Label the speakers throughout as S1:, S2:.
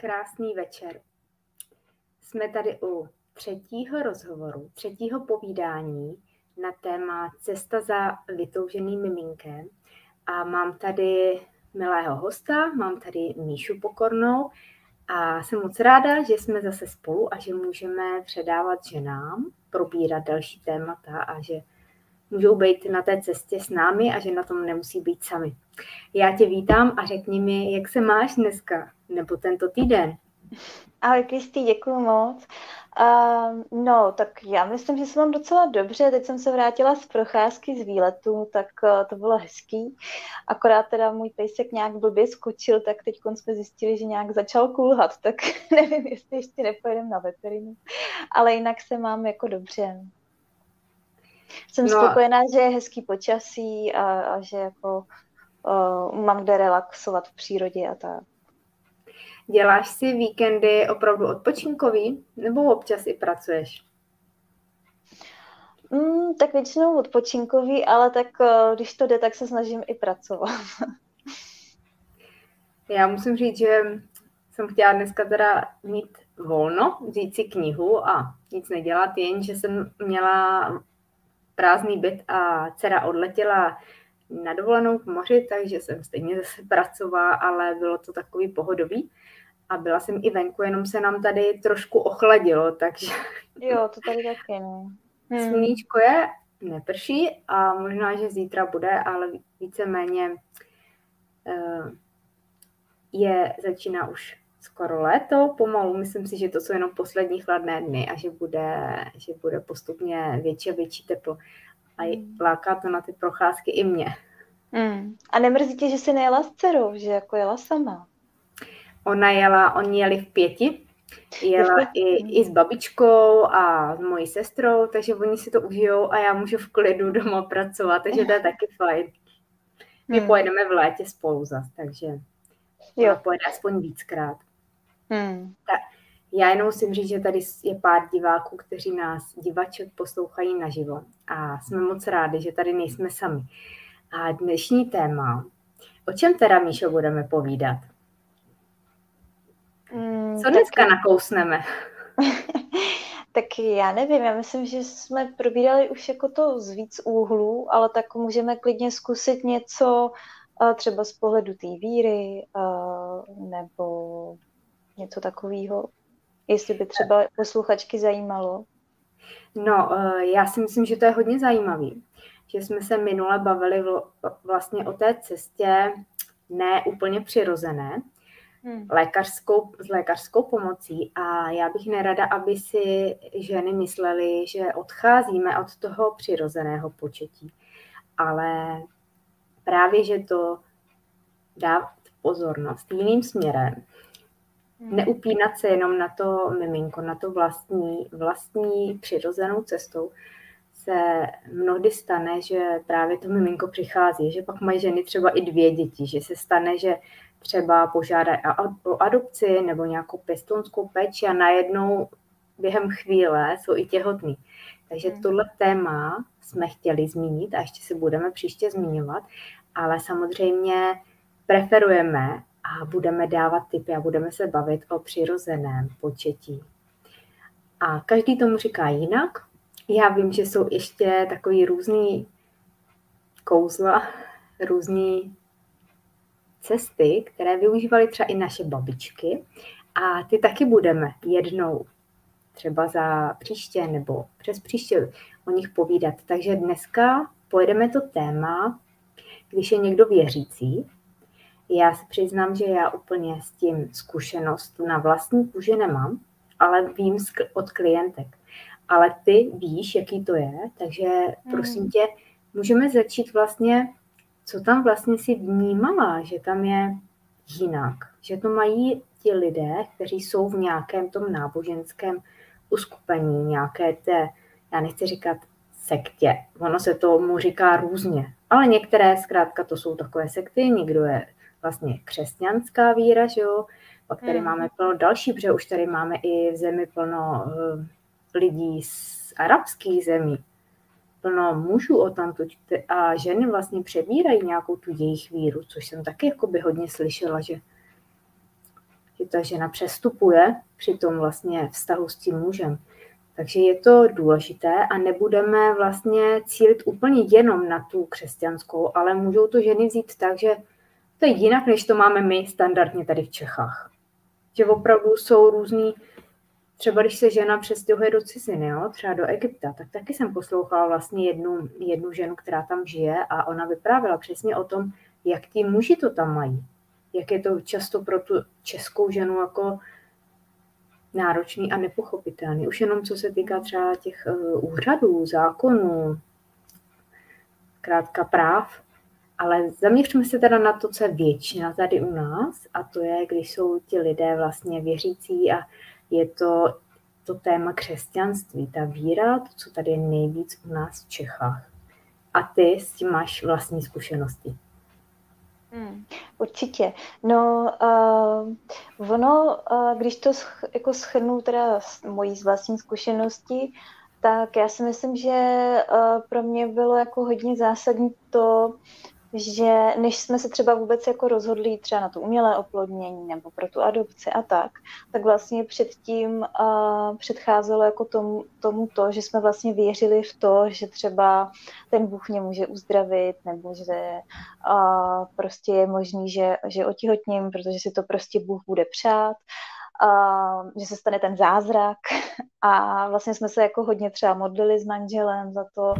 S1: Krásný večer. Jsme tady u třetího rozhovoru, třetího povídání na téma Cesta za vytouženým miminkem. A mám tady milého hosta, mám tady Míšu Pokornou a jsem moc ráda, že jsme zase spolu a že můžeme předávat ženám, probírat další témata a že můžou být na té cestě s námi a že na tom nemusí být sami. Já tě vítám a řekni mi, jak se máš dneska nebo tento týden.
S2: Ahoj Kristý, děkuji moc. Uh, no, tak já myslím, že se mám docela dobře. Teď jsem se vrátila z procházky z výletu, tak uh, to bylo hezký. Akorát teda můj pejsek nějak blbě skočil, tak teď jsme zjistili, že nějak začal kulhat, tak nevím, jestli ještě nepojedeme na veterinu. Ale jinak se mám jako dobře. Jsem no. spokojená, že je hezký počasí a, a že jako uh, mám kde relaxovat v přírodě a tak.
S1: Děláš si víkendy opravdu odpočinkový nebo občas i pracuješ?
S2: Mm, tak většinou odpočinkový, ale tak uh, když to jde, tak se snažím i pracovat.
S1: Já musím říct, že jsem chtěla dneska teda mít volno, vzít si knihu a nic nedělat, jen že jsem měla prázdný byt a dcera odletěla na dovolenou k moři, takže jsem stejně zase pracovala, ale bylo to takový pohodový. A byla jsem i venku, jenom se nám tady trošku ochladilo, takže...
S2: Jo, to tady taky, no.
S1: Hmm. Sluníčko je, neprší a možná, že zítra bude, ale víceméně uh, je, začíná už skoro léto, pomalu, myslím si, že to jsou jenom poslední chladné dny a že bude, že bude postupně větší a větší teplo. A hmm. láká to na ty procházky i mě.
S2: Mm. A nemrzí tě, že jsi nejela s dcerou, že jako jela sama?
S1: Ona jela, oni jeli v pěti, jela i, i s babičkou a s mojí sestrou, takže oni si to užijou a já můžu v klidu doma pracovat, takže to je taky fajn. My hmm. pojedeme v létě spolu zas, takže jo. pojede aspoň víckrát. Hmm. Tak, já jenom musím říct, že tady je pár diváků, kteří nás, divaček, poslouchají naživo a jsme moc rádi, že tady nejsme sami. A dnešní téma, o čem teda, Míšo, budeme povídat? Mm, Co dneska tak... nakousneme?
S2: tak já nevím, já myslím, že jsme probírali už jako to z víc úhlů, ale tak můžeme klidně zkusit něco třeba z pohledu té víry nebo něco takového, jestli by třeba posluchačky zajímalo.
S1: No, e, já si myslím, že to je hodně zajímavý, že jsme se minule bavili vlastně o té cestě ne úplně přirozené, hmm. lékařskou, s lékařskou pomocí a já bych nerada, aby si ženy myslely, že odcházíme od toho přirozeného početí, ale právě, že to dá pozornost jiným směrem. Neupínat se jenom na to miminko, na to vlastní, vlastní přirozenou cestou, se mnohdy stane, že právě to miminko přichází, že pak mají ženy třeba i dvě děti, že se stane, že třeba požádají o adopci nebo nějakou pěstounskou péči a najednou během chvíle jsou i těhotný. Takže hmm. tohle téma jsme chtěli zmínit a ještě se budeme příště zmiňovat, ale samozřejmě preferujeme a budeme dávat tipy a budeme se bavit o přirozeném početí. A každý tomu říká jinak. Já vím, že jsou ještě takový různý kouzla, různý cesty, které využívaly třeba i naše babičky a ty taky budeme jednou třeba za příště nebo přes příště o nich povídat. Takže dneska pojedeme to téma, když je někdo věřící. Já se přiznám, že já úplně s tím zkušenost na vlastní kůži nemám, ale vím od klientek. Ale ty víš, jaký to je, takže prosím hmm. tě, můžeme začít vlastně co tam vlastně si vnímala, že tam je jinak, že to mají ti lidé, kteří jsou v nějakém tom náboženském uskupení, nějaké té, já nechci říkat sektě, ono se tomu říká různě, ale některé zkrátka to jsou takové sekty, někdo je vlastně křesťanská víra, že jo, pak tady mm. máme plno další, protože už tady máme i v zemi plno uh, lidí z arabských zemí, plno mužů o tamto a ženy vlastně přebírají nějakou tu jejich víru, což jsem taky jako by hodně slyšela, že, že ta žena přestupuje při tom vlastně vztahu s tím mužem. Takže je to důležité a nebudeme vlastně cílit úplně jenom na tu křesťanskou, ale můžou to ženy vzít tak, že to je jinak, než to máme my standardně tady v Čechách. Že opravdu jsou různý, třeba když se žena přestěhuje do ciziny, jo, třeba do Egypta, tak taky jsem poslouchala vlastně jednu, jednu ženu, která tam žije a ona vyprávěla přesně o tom, jak ti muži to tam mají. Jak je to často pro tu českou ženu jako náročný a nepochopitelný. Už jenom co se týká třeba těch uh, úřadů, zákonů, krátka práv, ale zaměřme se teda na to, co je většina tady u nás, a to je, když jsou ti lidé vlastně věřící a je to to téma křesťanství, ta víra, to, co tady je nejvíc u nás v Čechách. A ty s tím máš vlastní zkušenosti.
S2: Hmm, určitě. No, uh, ono, uh, když to sch, jako schrnu teda mojí z vlastní zkušenosti, tak já si myslím, že uh, pro mě bylo jako hodně zásadní to, že než jsme se třeba vůbec jako rozhodli třeba na to umělé oplodnění nebo pro tu adopci a tak, tak vlastně předtím uh, předcházelo jako tomu, tomu to, že jsme vlastně věřili v to, že třeba ten Bůh mě může uzdravit nebo že uh, prostě je možný, že, že otěhotním, protože si to prostě Bůh bude přát. Uh, že se stane ten zázrak a vlastně jsme se jako hodně třeba modlili s manželem za to,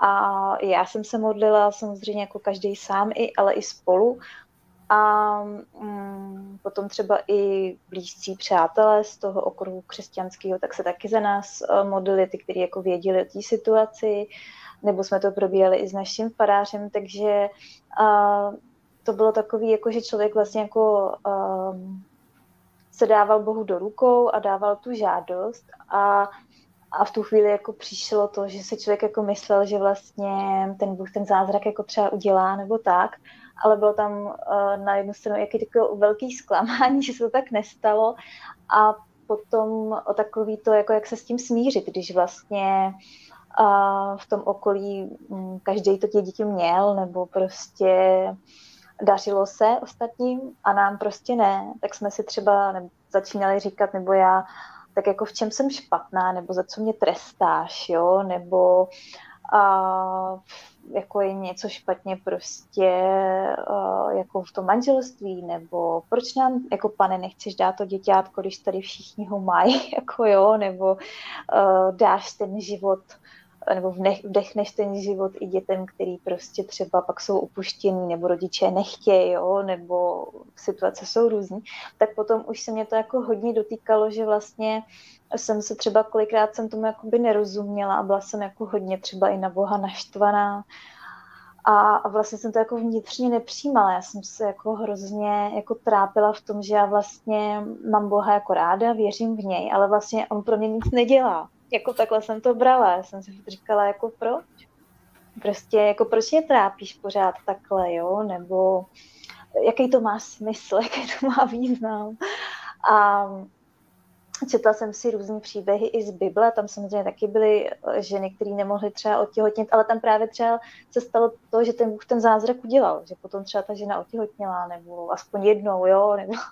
S2: a já jsem se modlila samozřejmě jako každý sám, i, ale i spolu. A mm, potom třeba i blízcí přátelé z toho okruhu křesťanského, tak se taky za nás uh, modlili, ty, kteří jako věděli o té situaci, nebo jsme to probírali i s naším farářem, takže uh, to bylo takový, jako že člověk vlastně jako uh, se dával Bohu do rukou a dával tu žádost a a v tu chvíli jako přišlo to, že si člověk jako myslel, že vlastně ten Bůh ten zázrak jako třeba udělá nebo tak, ale bylo tam uh, na jednu stranu jaký jako velký zklamání, že se to tak nestalo. A potom o takový to, jako jak se s tím smířit, když vlastně uh, v tom okolí um, každý to tě děti měl, nebo prostě dařilo se ostatním a nám prostě ne, tak jsme si třeba začínali říkat, nebo já, tak jako v čem jsem špatná, nebo za co mě trestáš, jo, nebo a, jako je něco špatně prostě a, jako v tom manželství, nebo proč nám, jako pane, nechceš dát to děťátko, když tady všichni ho mají, jako jo, nebo a, dáš ten život nebo vdechneš ten život i dětem, který prostě třeba pak jsou upuštění, nebo rodiče nechtějí, jo, nebo situace jsou různý, tak potom už se mě to jako hodně dotýkalo, že vlastně jsem se třeba kolikrát jsem tomu jakoby nerozuměla a byla jsem jako hodně třeba i na Boha naštvaná, a, a vlastně jsem to jako vnitřně nepřijímala. Já jsem se jako hrozně jako trápila v tom, že já vlastně mám Boha jako ráda, věřím v něj, ale vlastně on pro mě nic nedělá jako takhle jsem to brala. Já jsem si říkala, jako proč? Prostě, jako proč mě trápíš pořád takhle, jo? Nebo jaký to má smysl, jaký to má význam. A četla jsem si různé příběhy i z Bible, tam samozřejmě taky byly ženy, které nemohly třeba otěhotnit, ale tam právě třeba se stalo to, že ten Bůh ten zázrak udělal, že potom třeba ta žena otěhotněla, nebo aspoň jednou, jo, nebo...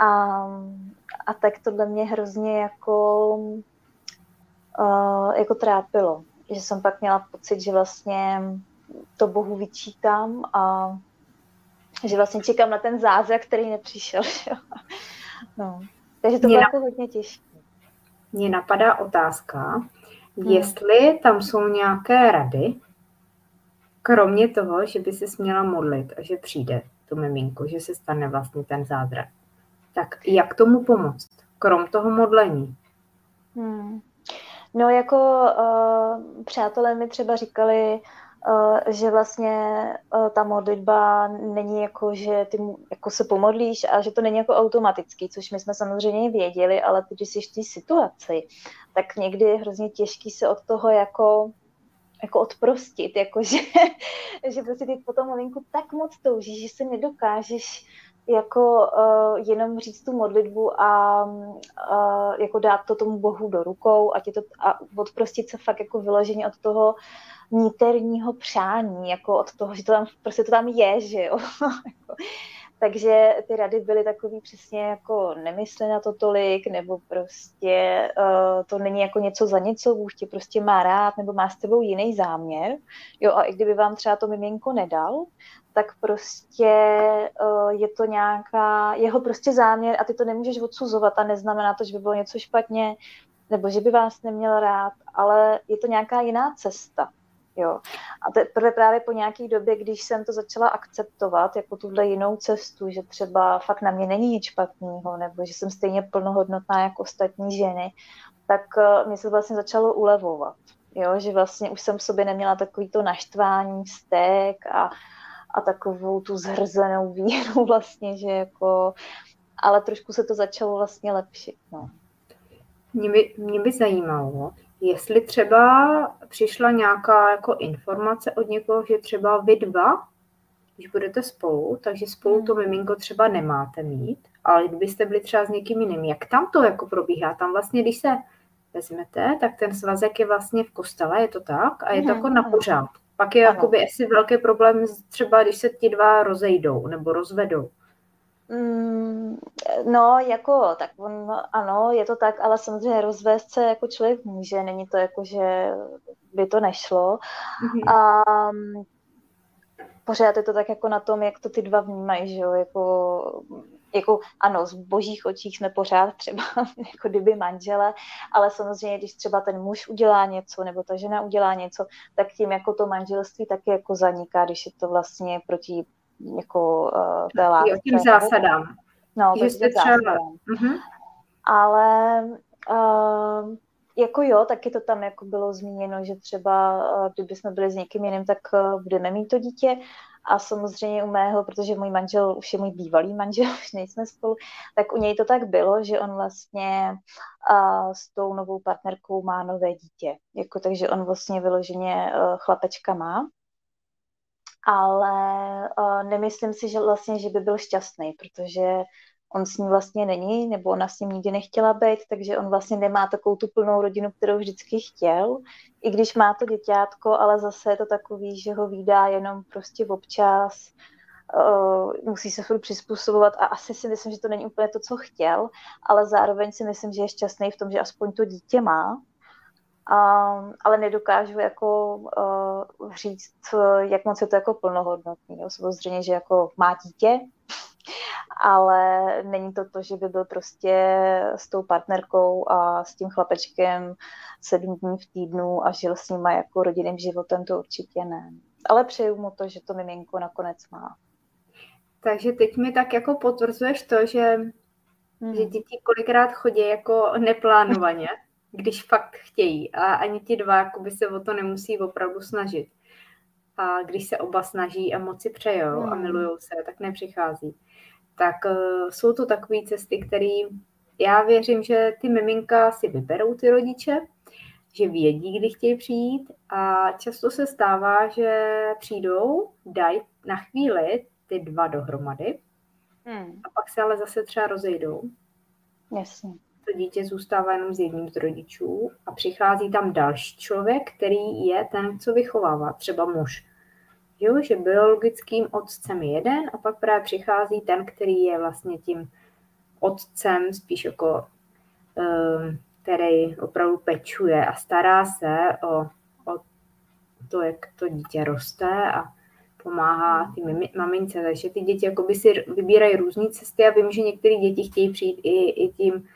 S2: A, a tak tohle mě hrozně jako uh, jako trápilo. Že jsem pak měla pocit, že vlastně to Bohu vyčítám a že vlastně čekám na ten zázrak, který nepřišel. no. Takže to bylo jako hodně těžké.
S1: Mně napadá otázka, hmm. jestli tam jsou nějaké rady, kromě toho, že by se směla modlit a že přijde to miminko, že se stane vlastně ten zázrak. Tak jak tomu pomoct, krom toho modlení?
S2: Hmm. No jako uh, přátelé mi třeba říkali, uh, že vlastně uh, ta modlitba není jako, že ty jako se pomodlíš a že to není jako automatický, což my jsme samozřejmě věděli, ale ty, když jsi v té situaci, tak někdy je hrozně těžký se od toho jako jako odprostit, jako že, že prostě ty potom malinku tak moc toužíš, že se nedokážeš jako uh, jenom říct tu modlitbu a uh, jako dát to tomu Bohu do rukou a, to, a odprostit se fakt jako vyloženě od toho niterního přání, jako od toho, že to tam, prostě to tam je, že jo. takže ty rady byly takový přesně jako nemysle na to tolik, nebo prostě uh, to není jako něco za něco, Bůh tě prostě má rád, nebo má s tebou jiný záměr. Jo, a i kdyby vám třeba to miminko nedal, tak prostě uh, je to nějaká, jeho prostě záměr a ty to nemůžeš odsuzovat a neznamená to, že by bylo něco špatně, nebo že by vás neměl rád, ale je to nějaká jiná cesta. Jo. A teprve právě po nějaké době, když jsem to začala akceptovat jako tuhle jinou cestu, že třeba fakt na mě není nic špatného, nebo že jsem stejně plnohodnotná jako ostatní ženy, tak uh, mě se vlastně začalo ulevovat. Jo, že vlastně už jsem v sobě neměla takový to naštvání, vztek a, a takovou tu zhrzenou víru vlastně, že jako, ale trošku se to začalo vlastně lepšit. No.
S1: Mě by, mě by zajímalo, jestli třeba přišla nějaká jako informace od někoho, že třeba vy dva, když budete spolu, takže spolu to hmm. miminko třeba nemáte mít, ale kdybyste byli třeba s někým jiným, jak tam to jako probíhá? Tam vlastně, když se vezmete, tak ten svazek je vlastně v kostele, je to tak? A je to hmm, jako na pořád. Pak je jakoby asi velký problém třeba, když se ti dva rozejdou nebo rozvedou.
S2: Mm, no, jako, tak on, ano, je to tak, ale samozřejmě rozvést se jako člověk může, není to jako, že by to nešlo. Mm-hmm. A pořád je to tak jako na tom, jak to ty dva vnímají, že jo, jako, jako ano, z božích očích jsme pořád třeba jako kdyby manžele, ale samozřejmě, když třeba ten muž udělá něco, nebo ta žena udělá něco, tak tím jako to manželství taky jako zaniká, když je to vlastně proti jako uh, té lásce. Jo,
S1: tím zásadám.
S2: No, že jste třeba... Uh-huh. Ale uh, jako jo, taky to tam jako bylo zmíněno, že třeba uh, kdyby jsme byli s někým jiným, tak uh, budeme mít to dítě. A samozřejmě u mého, protože můj manžel už je můj bývalý manžel, už nejsme spolu, tak u něj to tak bylo, že on vlastně uh, s tou novou partnerkou má nové dítě. Jako, takže on vlastně vyloženě uh, chlapečka má ale uh, nemyslím si, že vlastně, že by byl šťastný, protože on s ní vlastně není, nebo ona s ním nikdy nechtěla být, takže on vlastně nemá takovou tu plnou rodinu, kterou vždycky chtěl, i když má to děťátko, ale zase je to takový, že ho výdá jenom prostě občas, uh, musí se furt přizpůsobovat a asi si myslím, že to není úplně to, co chtěl, ale zároveň si myslím, že je šťastný v tom, že aspoň to dítě má, Um, ale nedokážu jako uh, říct, jak moc je to jako plnohodnotný. Jo. Samozřejmě, že jako má dítě, ale není to to, že by byl prostě s tou partnerkou a s tím chlapečkem sedm dní v týdnu a žil s nima jako rodinným životem, to určitě ne. Ale přeju mu to, že to miminko nakonec má.
S1: Takže teď mi tak jako potvrzuješ to, že, hmm. že děti kolikrát chodí jako neplánovaně když fakt chtějí a ani ti dva jakoby se o to nemusí opravdu snažit. A když se oba snaží a moci přejou hmm. a milují se, tak nepřichází. Tak uh, jsou to takové cesty, které já věřím, že ty miminka si vyberou ty rodiče, že vědí, kdy chtějí přijít a často se stává, že přijdou, dají na chvíli ty dva dohromady hmm. a pak se ale zase třeba rozejdou.
S2: Jasně
S1: to dítě zůstává jenom s jedním z rodičů a přichází tam další člověk, který je ten, co vychovává, třeba muž. Jo, že biologickým otcem je jeden a pak právě přichází ten, který je vlastně tím otcem, spíš jako um, který opravdu pečuje a stará se o, o to, jak to dítě roste a pomáhá ty mamince. Takže ty děti jakoby si vybírají různé cesty a vím, že některé děti chtějí přijít i, i tím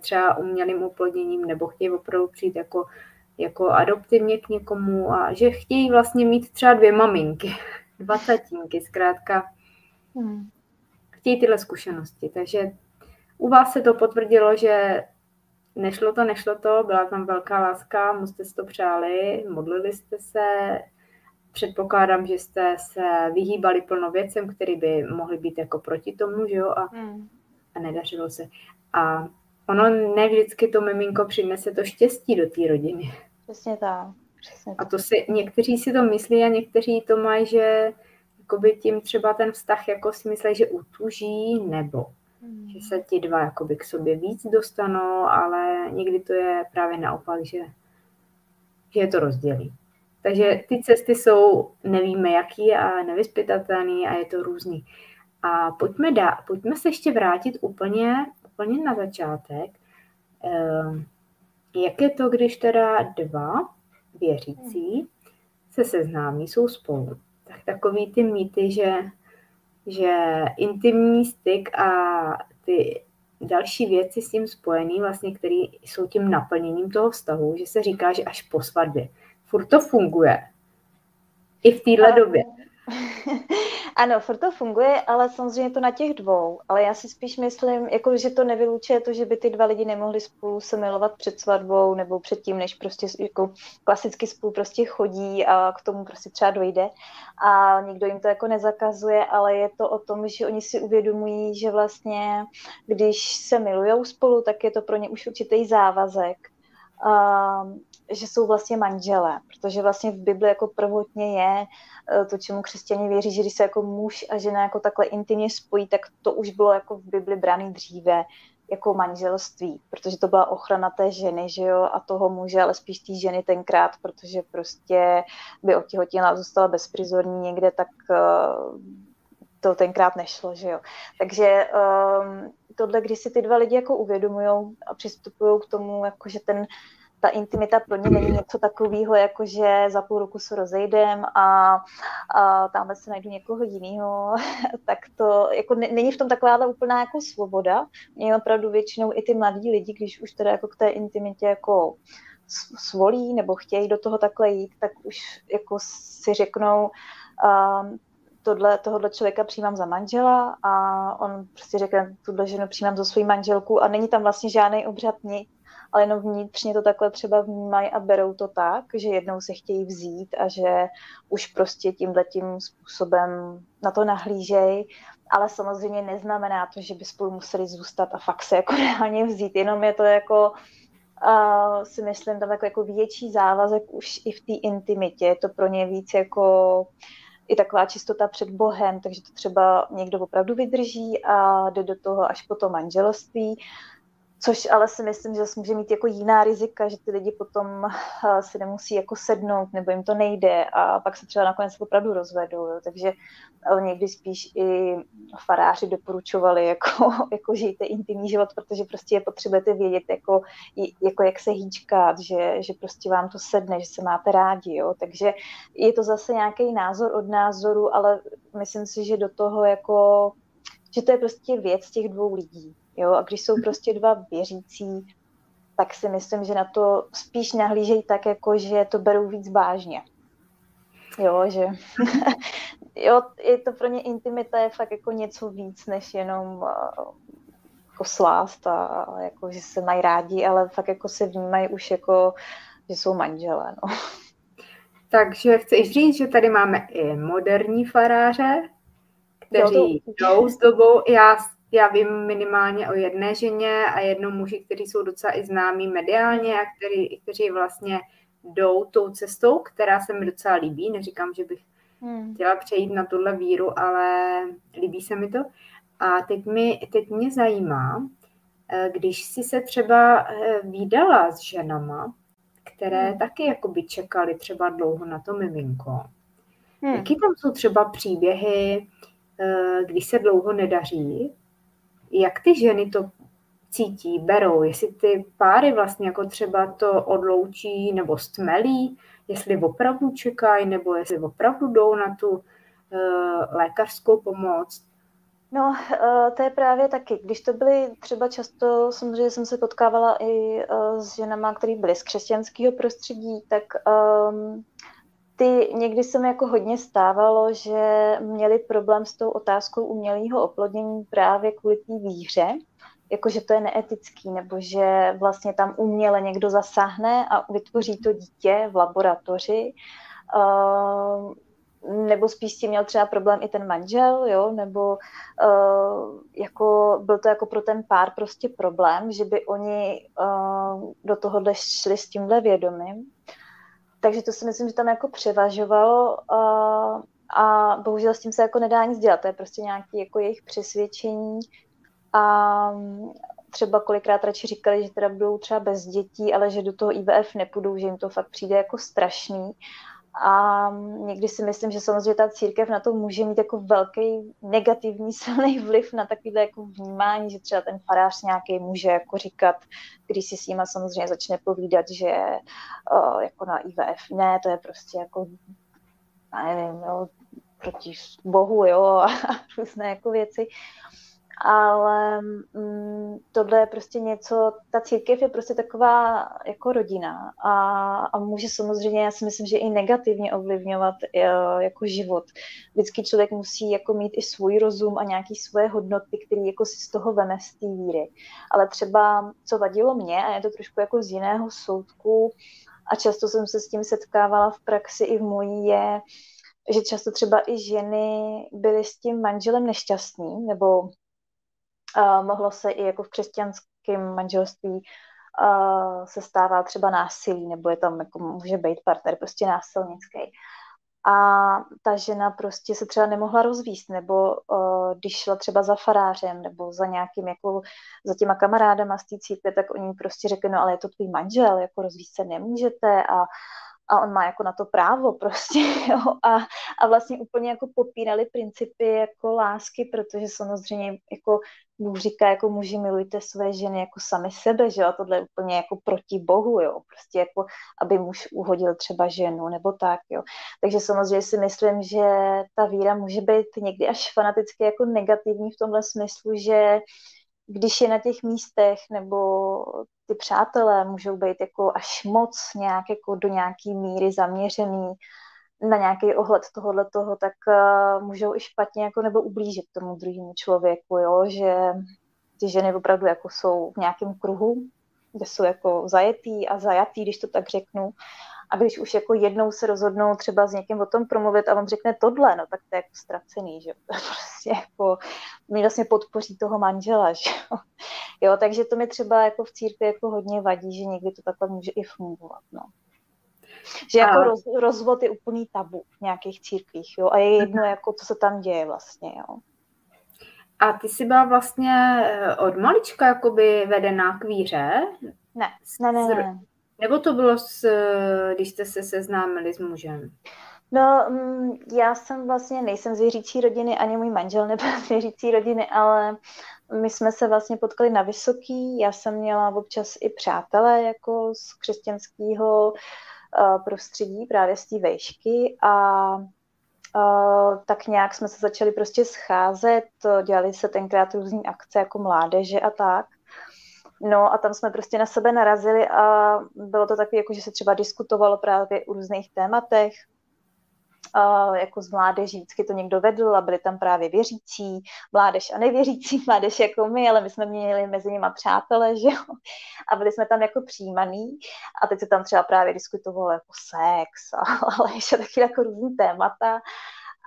S1: třeba umělým oplodněním nebo chtějí opravdu přijít jako, jako adoptivně k někomu a že chtějí vlastně mít třeba dvě maminky, dva tatínky, zkrátka hmm. chtějí tyhle zkušenosti. Takže u vás se to potvrdilo, že nešlo to, nešlo to, byla tam velká láska, moc jste to přáli, modlili jste se, předpokládám, že jste se vyhýbali plno věcem, které by mohly být jako proti tomu, že jo, a, hmm. a nedařilo se. A ono ne vždycky to miminko přinese to štěstí do té rodiny.
S2: Přesně tak. Přesně
S1: tak. A to si, někteří si to myslí a někteří to mají, že jakoby tím třeba ten vztah jako si myslí, že utuží nebo hmm. že se ti dva jakoby k sobě víc dostanou, ale někdy to je právě naopak, že, že je to rozdělí. Takže ty cesty jsou, nevíme jaký a nevyspytatelný a je to různý. A pojďme, dá, pojďme se ještě vrátit úplně, úplně na začátek. Ehm, jak je to, když teda dva věřící se seznámí, jsou spolu? Tak takový ty mýty, že, že intimní styk a ty další věci s tím spojený, vlastně, které jsou tím naplněním toho vztahu, že se říká, že až po svatbě. Furt to funguje. I v téhle době.
S2: ano, furt to funguje, ale samozřejmě to na těch dvou. Ale já si spíš myslím, jako, že to nevylučuje to, že by ty dva lidi nemohli spolu se milovat před svatbou nebo předtím, než prostě jako klasicky spolu prostě chodí a k tomu prostě třeba dojde. A nikdo jim to jako nezakazuje, ale je to o tom, že oni si uvědomují, že vlastně, když se milují spolu, tak je to pro ně už určitý závazek. Um, že jsou vlastně manželé, protože vlastně v Bibli jako prvotně je eh, to, čemu křesťané věří, že když se jako muž a žena jako takhle intimně spojí, tak to už bylo jako v Bibli braný dříve jako manželství, protože to byla ochrana té ženy, že jo, a toho muže, ale spíš té ženy tenkrát, protože prostě by otěhotněla a zůstala bezprizorní někde, tak uh, to tenkrát nešlo, že jo. Takže um, tohle, když si ty dva lidi jako uvědomují a přistupují k tomu, jako že ten ta intimita pro ně není něco takového, jako že za půl roku se rozejdem a, a tamhle se najdu někoho jiného, tak to jako není v tom taková úplná jako svoboda. Mě opravdu většinou i ty mladí lidi, když už teda jako k té intimitě jako svolí nebo chtějí do toho takhle jít, tak už jako si řeknou, um, tohle, tohohle člověka přijímám za manžela a on prostě řekne, tuhle ženu přijímám za svou manželku. A není tam vlastně žádný obřad nic ale jenom vnitřně to takhle třeba vnímají a berou to tak, že jednou se chtějí vzít a že už prostě tímhle tím způsobem na to nahlížej, ale samozřejmě neznamená to, že by spolu museli zůstat a fakt se jako reálně vzít, jenom je to jako uh, si myslím, tam jako, jako větší závazek už i v té intimitě, je to pro ně víc jako i taková čistota před Bohem, takže to třeba někdo opravdu vydrží a jde do toho až po to manželství Což ale si myslím, že může mít jako jiná rizika, že ty lidi potom eh, si nemusí jako sednout, nebo jim to nejde a pak se třeba nakonec opravdu rozvedou. Jo. Takže někdy spíš i faráři doporučovali, jako, jako žijte intimní život, protože prostě je potřebujete vědět, jako, jako jak se hýčkat, že, že prostě vám to sedne, že se máte rádi. Jo. Takže je to zase nějaký názor od názoru, ale myslím si, že do toho jako, že to je prostě věc těch dvou lidí Jo? A když jsou prostě dva věřící, tak si myslím, že na to spíš nahlížejí tak, jako že to berou víc vážně. Jo, že jo, je to pro ně intimita je fakt jako něco víc, než jenom uh, jako slást a, a jako, že se mají rádi, ale fakt jako se vnímají už jako, že jsou manželé, no.
S1: Takže chceš říct, že tady máme i moderní faráře, kteří jo, to... jdou s dobou. Já já vím minimálně o jedné ženě a jednom muži, kteří jsou docela i známí mediálně a který, kteří vlastně jdou tou cestou, která se mi docela líbí. Neříkám, že bych hmm. chtěla přejít na tuhle víru, ale líbí se mi to. A teď, mi, teď mě zajímá, eh, když jsi se třeba eh, výdala s ženama, které hmm. taky jakoby čekali třeba dlouho na to miminko. Hmm. Jaký tam jsou třeba příběhy, eh, když se dlouho nedaří jak ty ženy to cítí, berou, jestli ty páry vlastně jako třeba to odloučí nebo stmelí, jestli opravdu čekají, nebo jestli opravdu jdou na tu uh, lékařskou pomoc.
S2: No, uh, to je právě taky. Když to byly třeba často, samozřejmě jsem se potkávala i uh, s ženama, které byly z křesťanského prostředí, tak um, ty někdy se mi jako hodně stávalo, že měli problém s tou otázkou umělého oplodnění právě kvůli té víře, jakože to je neetický, nebo že vlastně tam uměle někdo zasáhne a vytvoří to dítě v laboratoři, uh, nebo spíš tím měl třeba problém i ten manžel, jo, nebo uh, jako byl to jako pro ten pár prostě problém, že by oni uh, do tohohle šli s tímhle vědomím. Takže to si myslím, že tam jako převažovalo a, a bohužel s tím se jako nedá nic dělat. To je prostě nějaké jako jejich přesvědčení a třeba kolikrát radši říkali, že teda budou třeba bez dětí, ale že do toho IVF nepůjdou, že jim to fakt přijde jako strašný. A někdy si myslím, že samozřejmě ta církev na to může mít jako velký negativní silný vliv na takové jako vnímání, že třeba ten farář nějaký může jako říkat, když si s nima samozřejmě začne povídat, že uh, jako na IVF ne, to je prostě jako nevím, jo, proti Bohu, jo, a různé jako věci ale mm, tohle je prostě něco, ta církev je prostě taková jako rodina a, a může samozřejmě, já si myslím, že i negativně ovlivňovat e, jako život. Vždycky člověk musí jako mít i svůj rozum a nějaký svoje hodnoty, které jako si z toho veme z té víry. Ale třeba, co vadilo mě, a je to trošku jako z jiného soudku, a často jsem se s tím setkávala v praxi i v mojí, je, že často třeba i ženy byly s tím manželem nešťastní, nebo Uh, mohlo se i jako v křesťanském manželství uh, se stává třeba násilí, nebo je tam, jako může být partner prostě násilnický. A ta žena prostě se třeba nemohla rozvíst, nebo uh, když šla třeba za farářem, nebo za nějakým, jako za těma kamarádama z té církve, tak oni prostě řekli, no ale je to tvůj manžel, jako rozvíst se nemůžete a a on má jako na to právo prostě, jo, a, a vlastně úplně jako popírali principy jako lásky, protože samozřejmě jako Bůh říká, jako muži milujte své ženy jako sami sebe, že jo, a tohle je úplně jako proti Bohu, jo, prostě jako, aby muž uhodil třeba ženu, nebo tak, jo. Takže samozřejmě si myslím, že ta víra může být někdy až fanaticky jako negativní v tomhle smyslu, že když je na těch místech nebo ty přátelé můžou být jako až moc nějak jako do nějaký míry zaměřený na nějaký ohled tohohle toho, tak uh, můžou i špatně jako nebo ublížit tomu druhému člověku, jo, že ty ženy opravdu jako jsou v nějakém kruhu, kde jsou jako zajetý a zajatý, když to tak řeknu. A když už jako jednou se rozhodnou třeba s někým o tom promluvit a on řekne tohle, no tak to je jako ztracený, že to prostě jako, mi vlastně podpoří toho manžela, že jo. jo. takže to mi třeba jako v církvi jako hodně vadí, že někdy to takhle může i fungovat, no. Že jako a... roz, rozvod je úplný tabu v nějakých církvích, jo, a je jedno, jako co se tam děje vlastně, jo.
S1: A ty jsi byla vlastně eh, od malička jakoby vedená k víře?
S2: Ne, ne, ne, ne.
S1: Nebo to bylo, s, když jste se seznámili s mužem?
S2: No, mm, já jsem vlastně, nejsem z věřící rodiny, ani můj manžel nebyl z věřící rodiny, ale my jsme se vlastně potkali na Vysoký. Já jsem měla občas i přátelé jako z křesťanského eh, prostředí, právě z té vejšky a Uh, tak nějak jsme se začali prostě scházet, dělali se tenkrát různé akce jako mládeže a tak. No a tam jsme prostě na sebe narazili a bylo to takové, jako že se třeba diskutovalo právě o různých tématech, a jako z mládeží vždycky to někdo vedl a byli tam právě věřící, mládež a nevěřící, mládež jako my, ale my jsme měli mezi nimi přátelé, že jo, a byli jsme tam jako přijímaný. A teď se tam třeba právě diskutovalo jako sex, a, ale ještě taky jako různý témata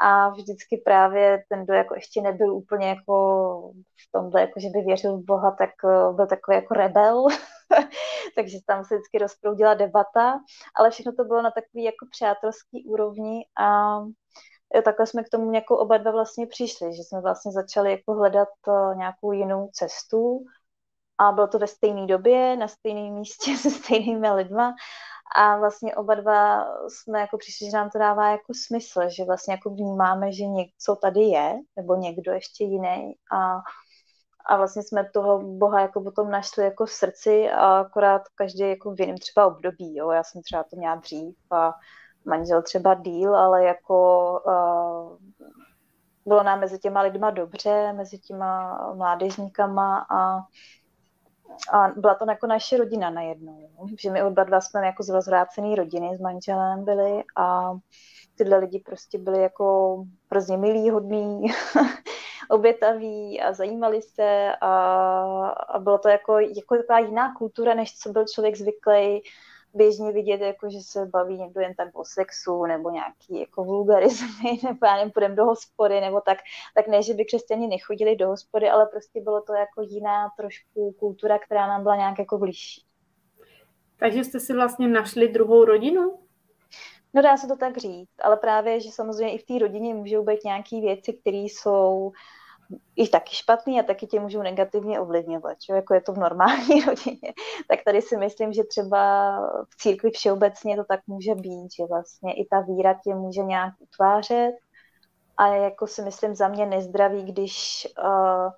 S2: a vždycky právě ten, kdo jako ještě nebyl úplně jako v tomhle, jako že by věřil v Boha, tak eh, byl takový jako rebel, takže tam se vždycky rozproudila debata, ale všechno to bylo na takový jako přátelský úrovni a jo, takhle jsme k tomu jako oba dva vlastně přišli, že jsme vlastně začali jako hledat eh, nějakou jinou cestu. A bylo to ve stejné době, na stejném místě se stejnými lidma a vlastně oba dva jsme jako přišli, že nám to dává jako smysl, že vlastně jako vnímáme, že něco tady je, nebo někdo ještě jiný a, a vlastně jsme toho Boha jako potom našli jako v srdci a akorát každý jako v jiném třeba období, jo. Já jsem třeba to měla dřív a manžel třeba díl, ale jako uh, bylo nám mezi těma lidma dobře, mezi těma mládežníkama a a byla to jako naše rodina najednou, že my oba dva jsme jako z rozvrácený rodiny s manželem byli a tyhle lidi prostě byli jako hrozně milí, hodný, obětaví a zajímali se a, a bylo to jako, jako taková jiná kultura, než co byl člověk zvyklý běžně vidět, jako, že se baví někdo jen tak o sexu nebo nějaký jako vulgarizmy, nebo já nevím, půjdeme do hospody, nebo tak, tak ne, že by křesťani nechodili do hospody, ale prostě bylo to jako jiná trošku kultura, která nám byla nějak jako blížší.
S1: Takže jste si vlastně našli druhou rodinu?
S2: No dá se to tak říct, ale právě, že samozřejmě i v té rodině můžou být nějaké věci, které jsou i taky špatný a taky tě můžou negativně ovlivňovat, čo? jako je to v normální rodině. Tak tady si myslím, že třeba v církvi všeobecně to tak může být, že vlastně i ta víra tě může nějak utvářet a jako si myslím za mě nezdravý, když uh,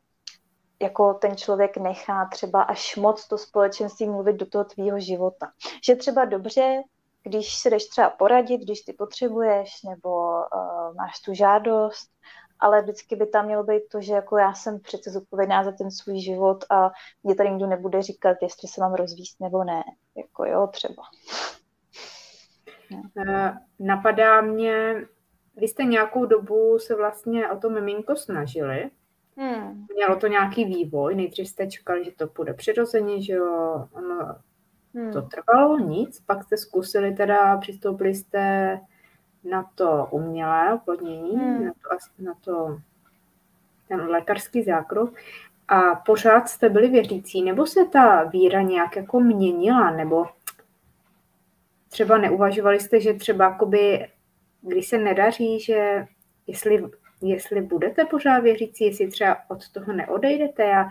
S2: jako ten člověk nechá třeba až moc to společenství mluvit do toho tvýho života. Že třeba dobře, když se jdeš třeba poradit, když ty potřebuješ, nebo uh, máš tu žádost, ale vždycky by tam mělo být to, že jako já jsem přece zodpovědná za ten svůj život a mě tady nikdo nebude říkat, jestli se mám rozvíst nebo ne. Jako jo, třeba.
S1: Uh, napadá mě, vy jste nějakou dobu se vlastně o to miminko snažili, Hmm. Mělo to nějaký vývoj, nejdřív jste čekali, že to půjde přirozeně, že jo, ono hmm. to trvalo, nic, pak jste zkusili teda, přistoupili jste na to umělé oplodnění, hmm. na, to, na to ten lékařský zákrok a pořád jste byli věřící, nebo se ta víra nějak jako měnila, nebo třeba neuvažovali jste, že třeba jakoby, když se nedaří, že jestli jestli budete pořád věřící, jestli třeba od toho neodejdete. Já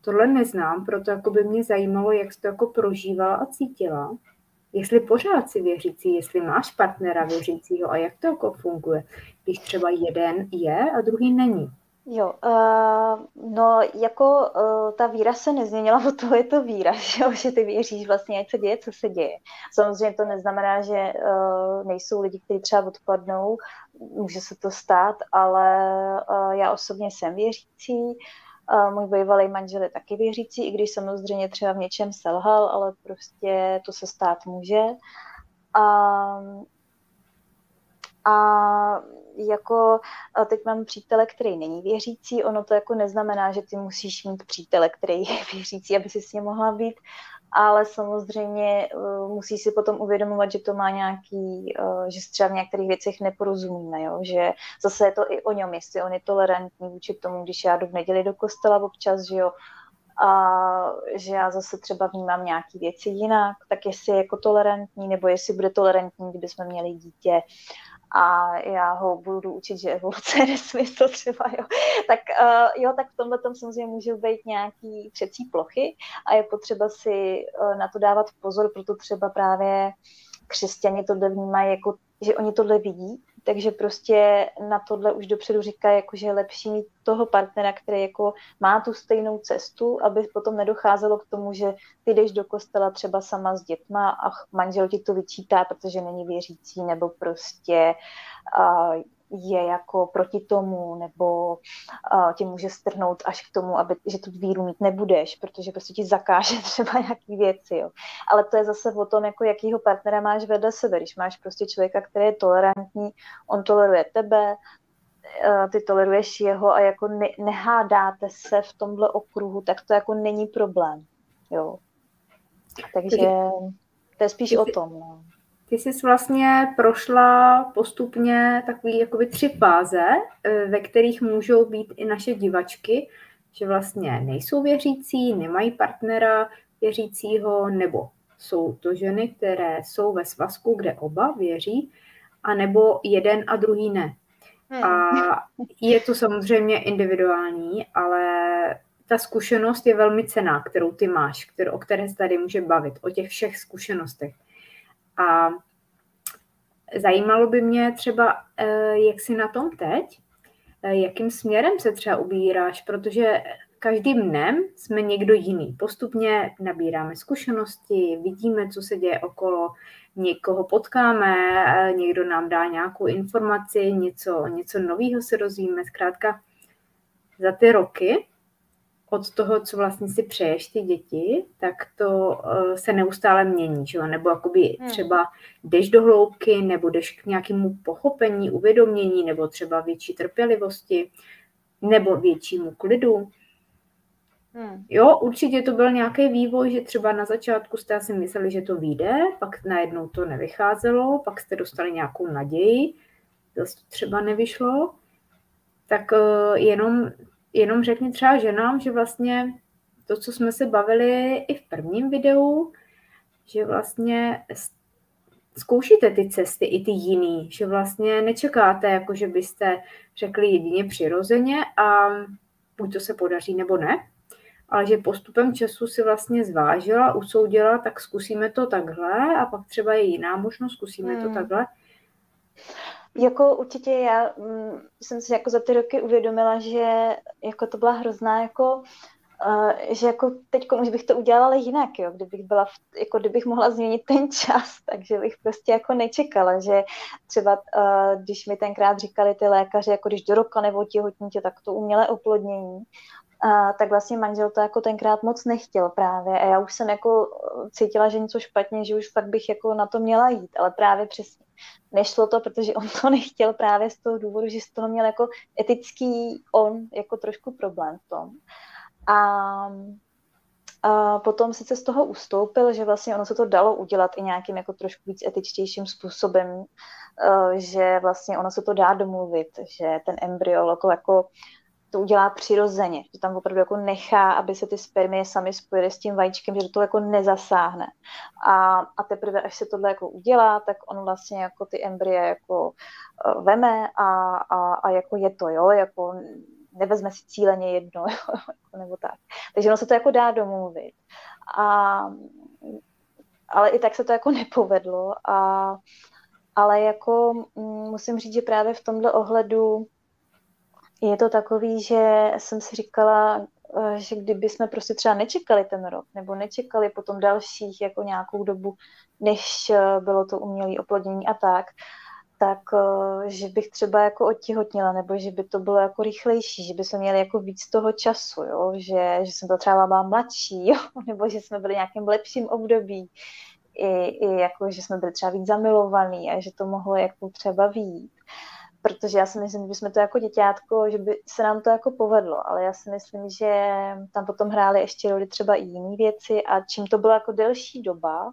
S1: tohle neznám, proto jako by mě zajímalo, jak jsi to jako prožívala a cítila. Jestli pořád si věřící, jestli máš partnera věřícího a jak to jako funguje, když třeba jeden je a druhý není.
S2: Jo, uh, no jako uh, ta víra se nezměnila, o toho je to víra, že, jo? že ty věříš vlastně, ať se děje, co se děje. Samozřejmě to neznamená, že uh, nejsou lidi, kteří třeba odpadnou, může se to stát, ale uh, já osobně jsem věřící, můj bývalý manžel je taky věřící, i když samozřejmě třeba v něčem selhal, ale prostě to se stát může. Uh, a jako teď mám přítele, který není věřící, ono to jako neznamená, že ty musíš mít přítele, který je věřící, aby si s ním mohla být, ale samozřejmě uh, musí si potom uvědomovat, že to má nějaký, uh, že třeba v některých věcech neporozumíme, jo? že zase je to i o něm, jestli on je tolerantní vůči tomu, když já jdu v neděli do kostela občas, že jo, a že já zase třeba vnímám nějaké věci jinak, tak jestli je jako tolerantní, nebo jestli bude tolerantní, kdybychom měli dítě a já ho budu učit, že evoluce je nesmysl třeba, jo. Tak uh, jo, tak v tomhle tom samozřejmě můžou být nějaký třecí plochy a je potřeba si uh, na to dávat pozor, proto třeba právě křesťani tohle vnímají jako, že oni tohle vidí takže prostě na tohle už dopředu říká, jako, že je lepší mít toho partnera, který jako má tu stejnou cestu, aby potom nedocházelo k tomu, že ty jdeš do kostela třeba sama s dětma a manžel ti to vyčítá, protože není věřící, nebo prostě uh, je jako proti tomu, nebo uh, tě může strhnout až k tomu, aby, že tu víru mít nebudeš, protože prostě ti zakáže třeba nějaký věci, jo. Ale to je zase o tom, jako jakýho partnera máš vedle sebe. Když máš prostě člověka, který je tolerantní, on toleruje tebe, uh, ty toleruješ jeho a jako ne, nehádáte se v tomhle okruhu, tak to jako není problém, jo. Takže to je spíš o tom, no.
S1: Ty jsi vlastně prošla postupně takový jakoby tři fáze, eh, ve kterých můžou být i naše divačky, že vlastně nejsou věřící, nemají partnera věřícího, nebo jsou to ženy, které jsou ve svazku, kde oba věří, a nebo jeden a druhý ne. Hmm. A je to samozřejmě individuální, ale ta zkušenost je velmi cená, kterou ty máš, kterou, o které se tady může bavit, o těch všech zkušenostech. A zajímalo by mě třeba, eh, jak jsi na tom teď, eh, jakým směrem se třeba ubíráš, protože každým dnem jsme někdo jiný. Postupně nabíráme zkušenosti, vidíme, co se děje okolo, někoho potkáme, eh, někdo nám dá nějakou informaci, něco, něco nového se dozvíme. Zkrátka za ty roky od toho, co vlastně si přeješ ty děti, tak to uh, se neustále mění, že jo? Nebo jakoby hmm. třeba jdeš do hloubky, nebo jdeš k nějakému pochopení, uvědomění, nebo třeba větší trpělivosti, nebo většímu klidu. Hmm. Jo, určitě to byl nějaký vývoj, že třeba na začátku jste asi mysleli, že to vyjde, pak najednou to nevycházelo, pak jste dostali nějakou naději, zase to třeba nevyšlo. Tak uh, jenom jenom řekni třeba ženám, že vlastně to, co jsme se bavili i v prvním videu, že vlastně zkoušíte ty cesty i ty jiný, že vlastně nečekáte, jako že byste řekli jedině přirozeně a buď to se podaří nebo ne, ale že postupem času si vlastně zvážila, usoudila, tak zkusíme to takhle a pak třeba je jiná možnost, zkusíme hmm. to takhle.
S2: Jako určitě já mm, jsem si jako za ty roky uvědomila, že jako to byla hrozná jako Uh, že jako teď už bych to udělala jinak, jo, kdybych byla, v, jako kdybych mohla změnit ten čas, takže bych prostě jako nečekala, že třeba uh, když mi tenkrát říkali ty lékaři, jako když do roka nebo těhotníte, tak to umělé oplodnění, uh, tak vlastně manžel to jako tenkrát moc nechtěl právě a já už jsem jako cítila, že něco špatně, že už fakt bych jako na to měla jít, ale právě přesně nešlo to, protože on to nechtěl právě z toho důvodu, že z toho měl jako etický on jako trošku problém v tom. A, a potom sice z toho ustoupil, že vlastně ono se to dalo udělat i nějakým jako trošku víc etičtějším způsobem, e, že vlastně ono se to dá domluvit, že ten embryo jako, jako to udělá přirozeně, že tam opravdu jako nechá, aby se ty spermie sami spojily s tím vajíčkem, že to jako nezasáhne. A, a teprve, až se tohle jako udělá, tak on vlastně jako ty embrye jako uh, veme a, a, a jako je to, jo, jako nevezme si cíleně jedno, jako nebo tak. Takže ono se to jako dá domluvit. A, ale i tak se to jako nepovedlo. A, ale jako mm, musím říct, že právě v tomhle ohledu je to takový, že jsem si říkala, eh, že kdyby jsme prostě třeba nečekali ten rok, nebo nečekali potom dalších jako nějakou dobu, než eh, bylo to umělé oplodnění a tak, tak eh, že bych třeba jako otěhotnila, nebo že by to bylo jako rychlejší, že by jsme měli jako víc toho času, jo? Že, že jsem to třeba byla mladší, jo? nebo že jsme byli v nějakém lepším období, i, i jako, že jsme byli třeba víc zamilovaní a že to mohlo jako třeba výjít. Protože já si myslím, že bychom to jako děťátko, že by se nám to jako povedlo, ale já si myslím, že tam potom hrály ještě roli třeba i jiné věci a čím to byla jako delší doba,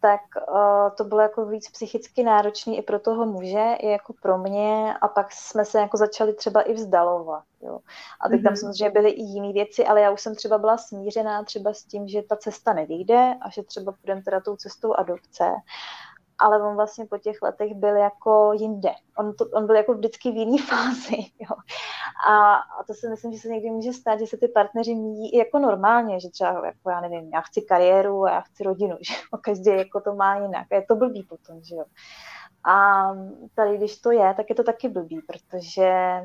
S2: tak uh, to bylo jako víc psychicky náročný i pro toho muže, i jako pro mě a pak jsme se jako začali třeba i vzdalovat. Jo. A teď mm-hmm. tam mhm. samozřejmě byly i jiné věci, ale já už jsem třeba byla smířená třeba s tím, že ta cesta nevyjde a že třeba půjdeme teda tou cestou adopce ale on vlastně po těch letech byl jako jinde. On, to, on byl jako vždycky v jiné fázi. Jo. A, a to si myslím, že se někdy může stát, že se ty partneři míjí jako normálně, že třeba, jako já nevím, já chci kariéru a já chci rodinu, že jo. každý jako to má jinak. A je to blbý potom, že jo. A tady, když to je, tak je to taky blbý, protože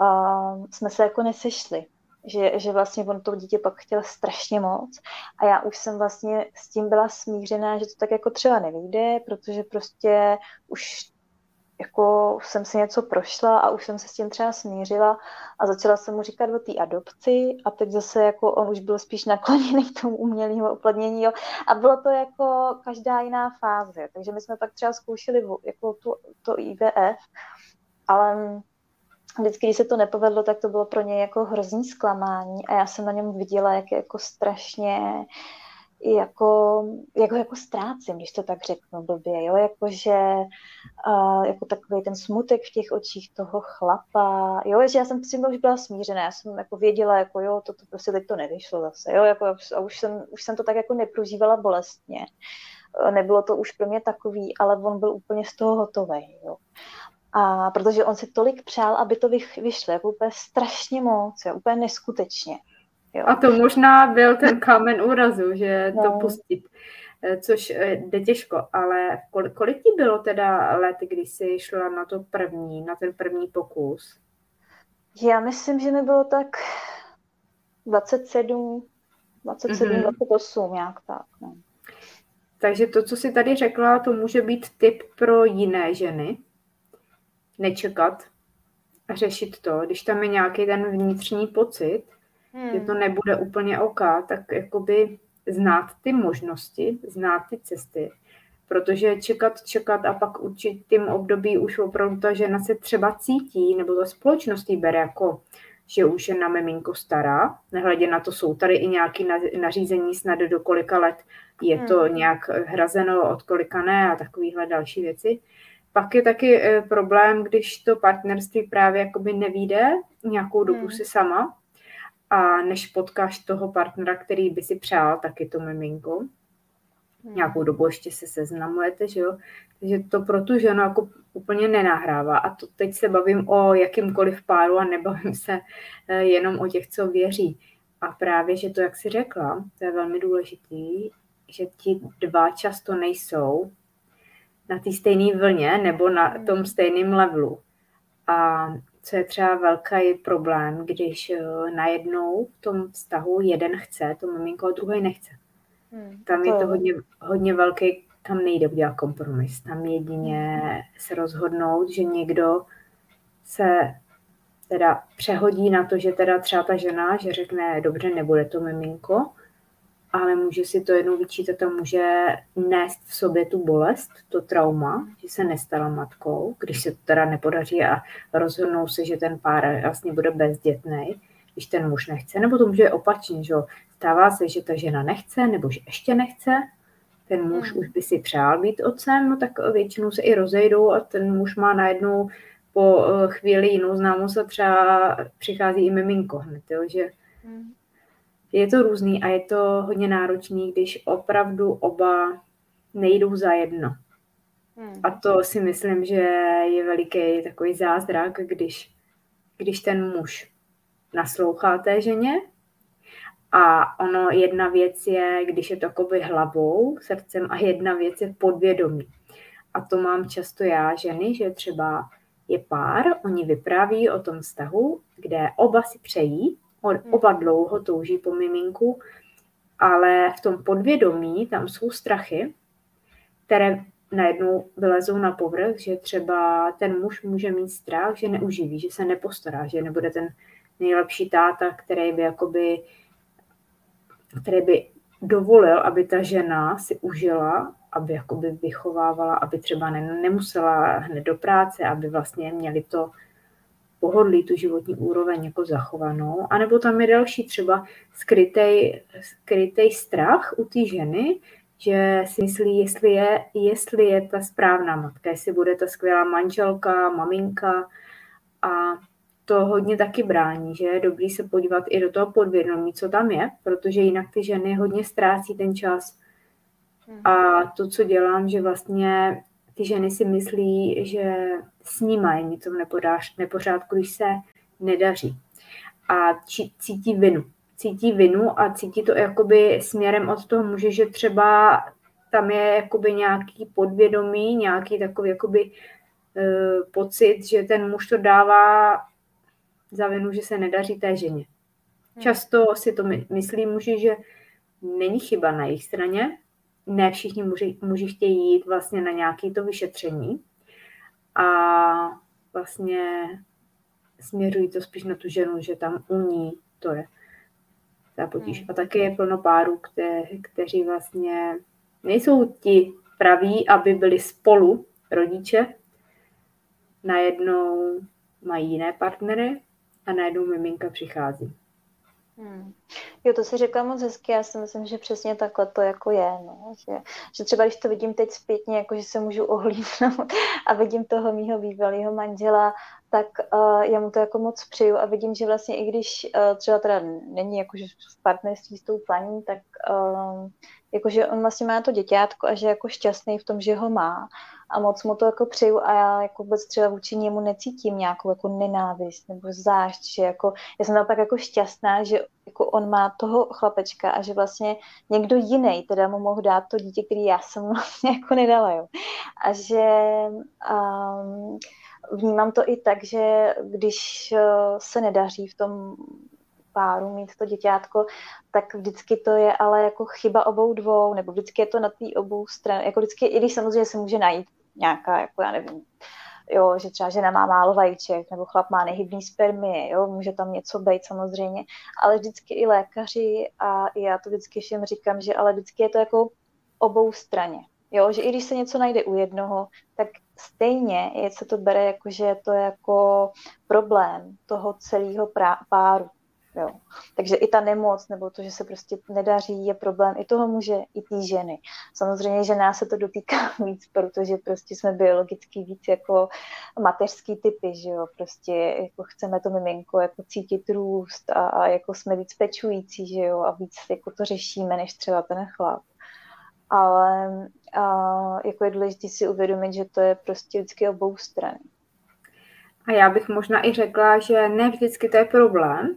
S2: uh, jsme se jako nesešli že, že vlastně on to dítě pak chtěl strašně moc a já už jsem vlastně s tím byla smířená, že to tak jako třeba nevyjde, protože prostě už jako jsem si něco prošla a už jsem se s tím třeba smířila a začala jsem mu říkat o té adopci a teď zase jako on už byl spíš nakloněný k tomu umělému oplodnění jo. a bylo to jako každá jiná fáze, takže my jsme pak třeba zkoušeli jako tu, to IVF, ale vždycky, když se to nepovedlo, tak to bylo pro něj jako hrozný zklamání a já jsem na něm viděla, jak je jako strašně jako, jako, jako ztrácím, když to tak řeknu blbě, jo, jakože uh, jako takový ten smutek v těch očích toho chlapa, jo, že já jsem s tím už byla smířená, já jsem jako věděla, jako jo, to, to prostě teď to nevyšlo zase, jo, jako, a už jsem, už jsem to tak jako neprožívala bolestně, nebylo to už pro mě takový, ale on byl úplně z toho hotový, jo. A protože on si tolik přál, aby to vyšlo, jako úplně strašně moc, jo, úplně neskutečně.
S1: Jo. A to možná byl ten kámen úrazu, že no. to pustit, eh, což eh, jde těžko, ale kolik, kolik ti bylo teda let, když jsi šla na to první, na ten první pokus?
S2: Já myslím, že mi bylo tak 27, 27, mm-hmm. 28, nějak tak. No.
S1: Takže to, co jsi tady řekla, to může být tip pro jiné ženy, nečekat a řešit to, když tam je nějaký ten vnitřní pocit, hmm. že to nebude úplně OK, tak jakoby znát ty možnosti, znát ty cesty, protože čekat, čekat a pak určitým období už opravdu ta žena se třeba cítí, nebo ta společnost jí bere jako, že už je na miminko stará, nehledě na to jsou tady i nějaké nařízení snad do kolika let je to hmm. nějak hrazeno, od kolika ne a takovéhle další věci. Pak je taky eh, problém, když to partnerství právě jakoby nevíde nějakou dobu hmm. si sama a než potkáš toho partnera, který by si přál taky to miminko. Hmm. Nějakou dobu ještě se seznamujete, že jo? Takže to pro tu ženu jako úplně nenahrává. A to teď se bavím o jakýmkoliv páru a nebavím se eh, jenom o těch, co věří. A právě, že to, jak jsi řekla, to je velmi důležitý, že ti dva často nejsou na té stejné vlně nebo na hmm. tom stejném levelu. A co je třeba velký problém, když eh, najednou v tom vztahu jeden chce to miminko a druhý nechce. Hmm, tam je to hodně, hodně velký, tam nejde udělat kompromis. Tam jedině se rozhodnout, že někdo se teda přehodí na to, že teda třeba ta žena, že řekne, dobře, nebude to miminko, ale může si to jednou vyčítat a může nést v sobě tu bolest, to trauma, že se nestala matkou, když se to teda nepodaří a rozhodnou se, že ten pár vlastně bude bezdětný, když ten muž nechce, nebo to může opačně, že stává se, že ta žena nechce, nebo že ještě nechce, ten muž hmm. už by si přál být otcem, no tak většinou se i rozejdou a ten muž má najednou po eh, chvíli jinou známost a třeba přichází i miminko hned, jo, že hmm je to různý a je to hodně náročný, když opravdu oba nejdou za jedno. Hmm. A to si myslím, že je veliký takový zázrak, když, když ten muž naslouchá té ženě a ono jedna věc je, když je to jakoby hlavou, srdcem a jedna věc je podvědomí. A to mám často já, ženy, že třeba je pár, oni vypráví o tom vztahu, kde oba si přejí, Hmm. Oba dlouho touží po miminku, ale v tom podvědomí tam jsou strachy, které najednou vylezou na povrch, že třeba ten muž může mít strach, že neuživí, že se nepostará, že nebude ten nejlepší táta, který by jakoby, který by dovolil, aby ta žena si užila, aby jakoby vychovávala, aby třeba nemusela hned do práce, aby vlastně měli to pohodlí, tu životní úroveň jako zachovanou. A nebo tam je další třeba skrytej, skrytej strach u té ženy, že si myslí, jestli je, jestli je ta správná matka, jestli bude ta skvělá manželka, maminka a to hodně taky brání, že je dobrý se podívat i do toho podvědomí, co tam je, protože jinak ty ženy hodně ztrácí ten čas. Hmm. A to, co dělám, že vlastně ty ženy si myslí, že s nima je něco v nepořádku, když se nedaří. A cítí vinu. Cítí vinu a cítí to jakoby směrem od toho muže, že třeba tam je jakoby nějaký podvědomí, nějaký takový jakoby uh, pocit, že ten muž to dává za vinu, že se nedaří té ženě. Hmm. Často si to myslí muži, že není chyba na jejich straně, ne všichni muži, muži chtějí jít vlastně na nějaké to vyšetření a vlastně směřují to spíš na tu ženu, že tam u ní to je ta potíž. Hmm. A také je plno párů, kte, kteří vlastně nejsou ti praví, aby byli spolu rodiče, najednou mají jiné partnery a najednou miminka přichází.
S2: Hmm. Jo, to si řekla moc hezky, já si myslím, že přesně takhle to jako je, no. že, že třeba když to vidím teď zpětně, jako že se můžu ohlídnout a vidím toho mýho bývalého manžela, tak uh, já mu to jako moc přeju a vidím, že vlastně i když uh, třeba teda není jakože v partnerství s tou paní, tak uh, jakože on vlastně má to děťátko a že je jako šťastný v tom, že ho má a moc mu to jako přeju a já jako vůbec třeba vůči němu necítím nějakou jako nenávist nebo zášť, že jako, já jsem tak jako šťastná, že jako on má toho chlapečka a že vlastně někdo jiný teda mu mohl dát to dítě, který já jsem vlastně jako nedala, jo. A že um, vnímám to i tak, že když uh, se nedaří v tom páru mít to děťátko, tak vždycky to je ale jako chyba obou dvou, nebo vždycky je to na té obou stran, jako vždycky, i když samozřejmě se může najít nějaká, jako já nevím, jo, že třeba žena má málo vajíček, nebo chlap má nehybný spermie, jo, může tam něco být samozřejmě, ale vždycky i lékaři a já to vždycky všem říkám, že ale vždycky je to jako obou straně. Jo, že i když se něco najde u jednoho, tak stejně je, se to bere jako, že to je jako problém toho celého páru. Jo. Takže i ta nemoc, nebo to, že se prostě nedaří, je problém i toho muže, i té ženy. Samozřejmě, že nás se to dotýká víc, protože prostě jsme biologicky víc jako mateřský typy, že jo, prostě jako chceme to miminko jako cítit růst a, a jako jsme víc pečující, že jo, a víc jako to řešíme, než třeba ten chlap. ale a, jako je důležité si uvědomit, že to je prostě vždycky obou strany.
S1: A já bych možná i řekla, že ne vždycky to je problém,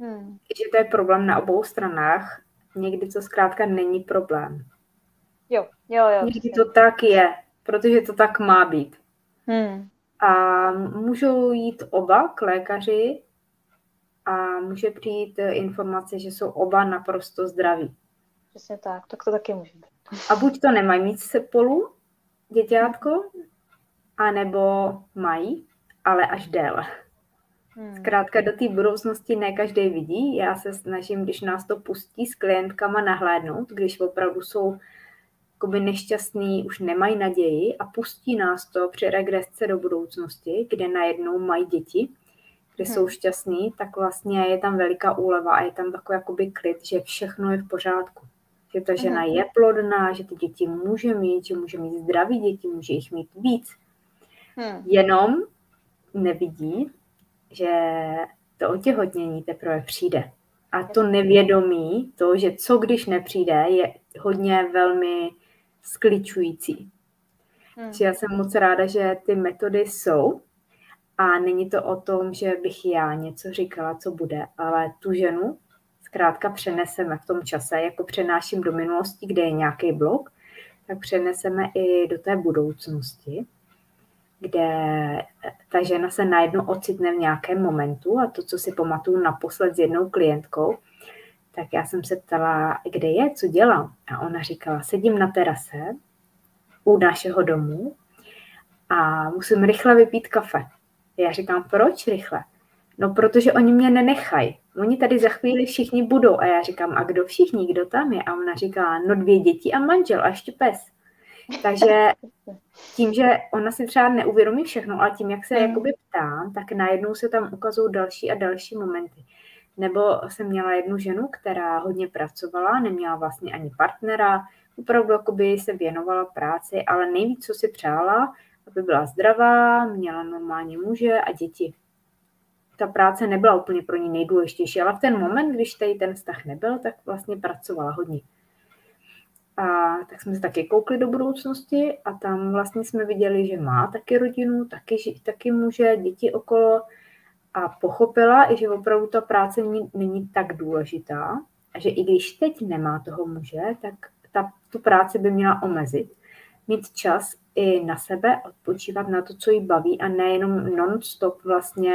S1: hmm. že to je problém na obou stranách, někdy to zkrátka není problém.
S2: Jo, jo, jo.
S1: Někdy to tak je, protože to tak má být. Hmm. A můžou jít oba k lékaři a může přijít informace, že jsou oba naprosto zdraví.
S2: Přesně tak, tak to taky může být.
S1: A buď to nemají mít spolu, děťátko, anebo mají, ale až déle. Hmm. Zkrátka do té budoucnosti ne každý vidí. Já se snažím, když nás to pustí s klientkama nahlédnout, když opravdu jsou jakoby nešťastní, už nemají naději a pustí nás to při regresce do budoucnosti, kde najednou mají děti, kde hmm. jsou šťastní, tak vlastně je tam veliká úleva a je tam takový jakoby klid, že všechno je v pořádku. Že ta žena hmm. je plodná, že ty děti může mít, že může mít zdraví děti, může jich mít víc. Hmm. Jenom nevidí, že to otěhotnění teprve přijde. A to nevědomí, to, že co když nepřijde, je hodně velmi skličující. Hmm. já jsem moc ráda, že ty metody jsou a není to o tom, že bych já něco říkala, co bude, ale tu ženu zkrátka přeneseme v tom čase, jako přenáším do minulosti, kde je nějaký blok, tak přeneseme i do té budoucnosti, kde ta žena se najednou ocitne v nějakém momentu a to, co si pamatuju naposled s jednou klientkou, tak já jsem se ptala, kde je, co dělám. A ona říkala, sedím na terase u našeho domu a musím rychle vypít kafe. Já říkám, proč rychle? No, protože oni mě nenechají. Oni tady za chvíli všichni budou. A já říkám, a kdo všichni, kdo tam je? A ona říká, no dvě děti a manžel a ještě pes. Takže tím, že ona si třeba neuvědomí všechno, ale tím, jak se mm. jakoby ptám, tak najednou se tam ukazují další a další momenty. Nebo jsem měla jednu ženu, která hodně pracovala, neměla vlastně ani partnera, opravdu jakoby se věnovala práci, ale nejvíc, co si přála, aby byla zdravá, měla normálně muže a děti. Ta práce nebyla úplně pro ní nejdůležitější, ale v ten moment, když tady ten vztah nebyl, tak vlastně pracovala hodně. A tak jsme se taky koukli do budoucnosti a tam vlastně jsme viděli, že má taky rodinu, taky, taky muže, děti okolo a pochopila, že opravdu ta práce není, není tak důležitá a že i když teď nemá toho muže, tak ta, tu práci by měla omezit. Mít čas i na sebe, odpočívat na to, co jí baví a nejenom non-stop vlastně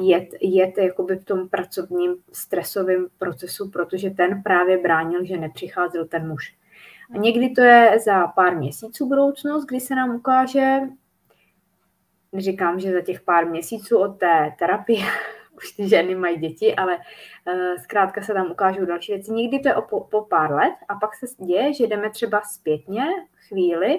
S1: jet, jet jakoby v tom pracovním stresovém procesu, protože ten právě bránil, že nepřicházel ten muž. A někdy to je za pár měsíců budoucnost, kdy se nám ukáže, neříkám, že za těch pár měsíců od té terapie už ty ženy mají děti, ale uh, zkrátka se tam ukážou další věci. Někdy to je po, po pár let a pak se děje, že jdeme třeba zpětně chvíli,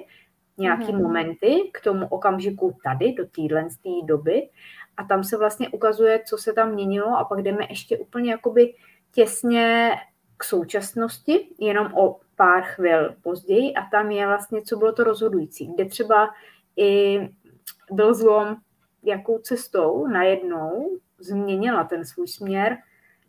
S1: nějaký mm-hmm. momenty k tomu okamžiku tady, do téhle doby a tam se vlastně ukazuje, co se tam měnilo a pak jdeme ještě úplně jakoby těsně k současnosti, jenom o pár chvil později. A tam je vlastně, co bylo to rozhodující, kde třeba i byl zlom, jakou cestou najednou změnila ten svůj směr,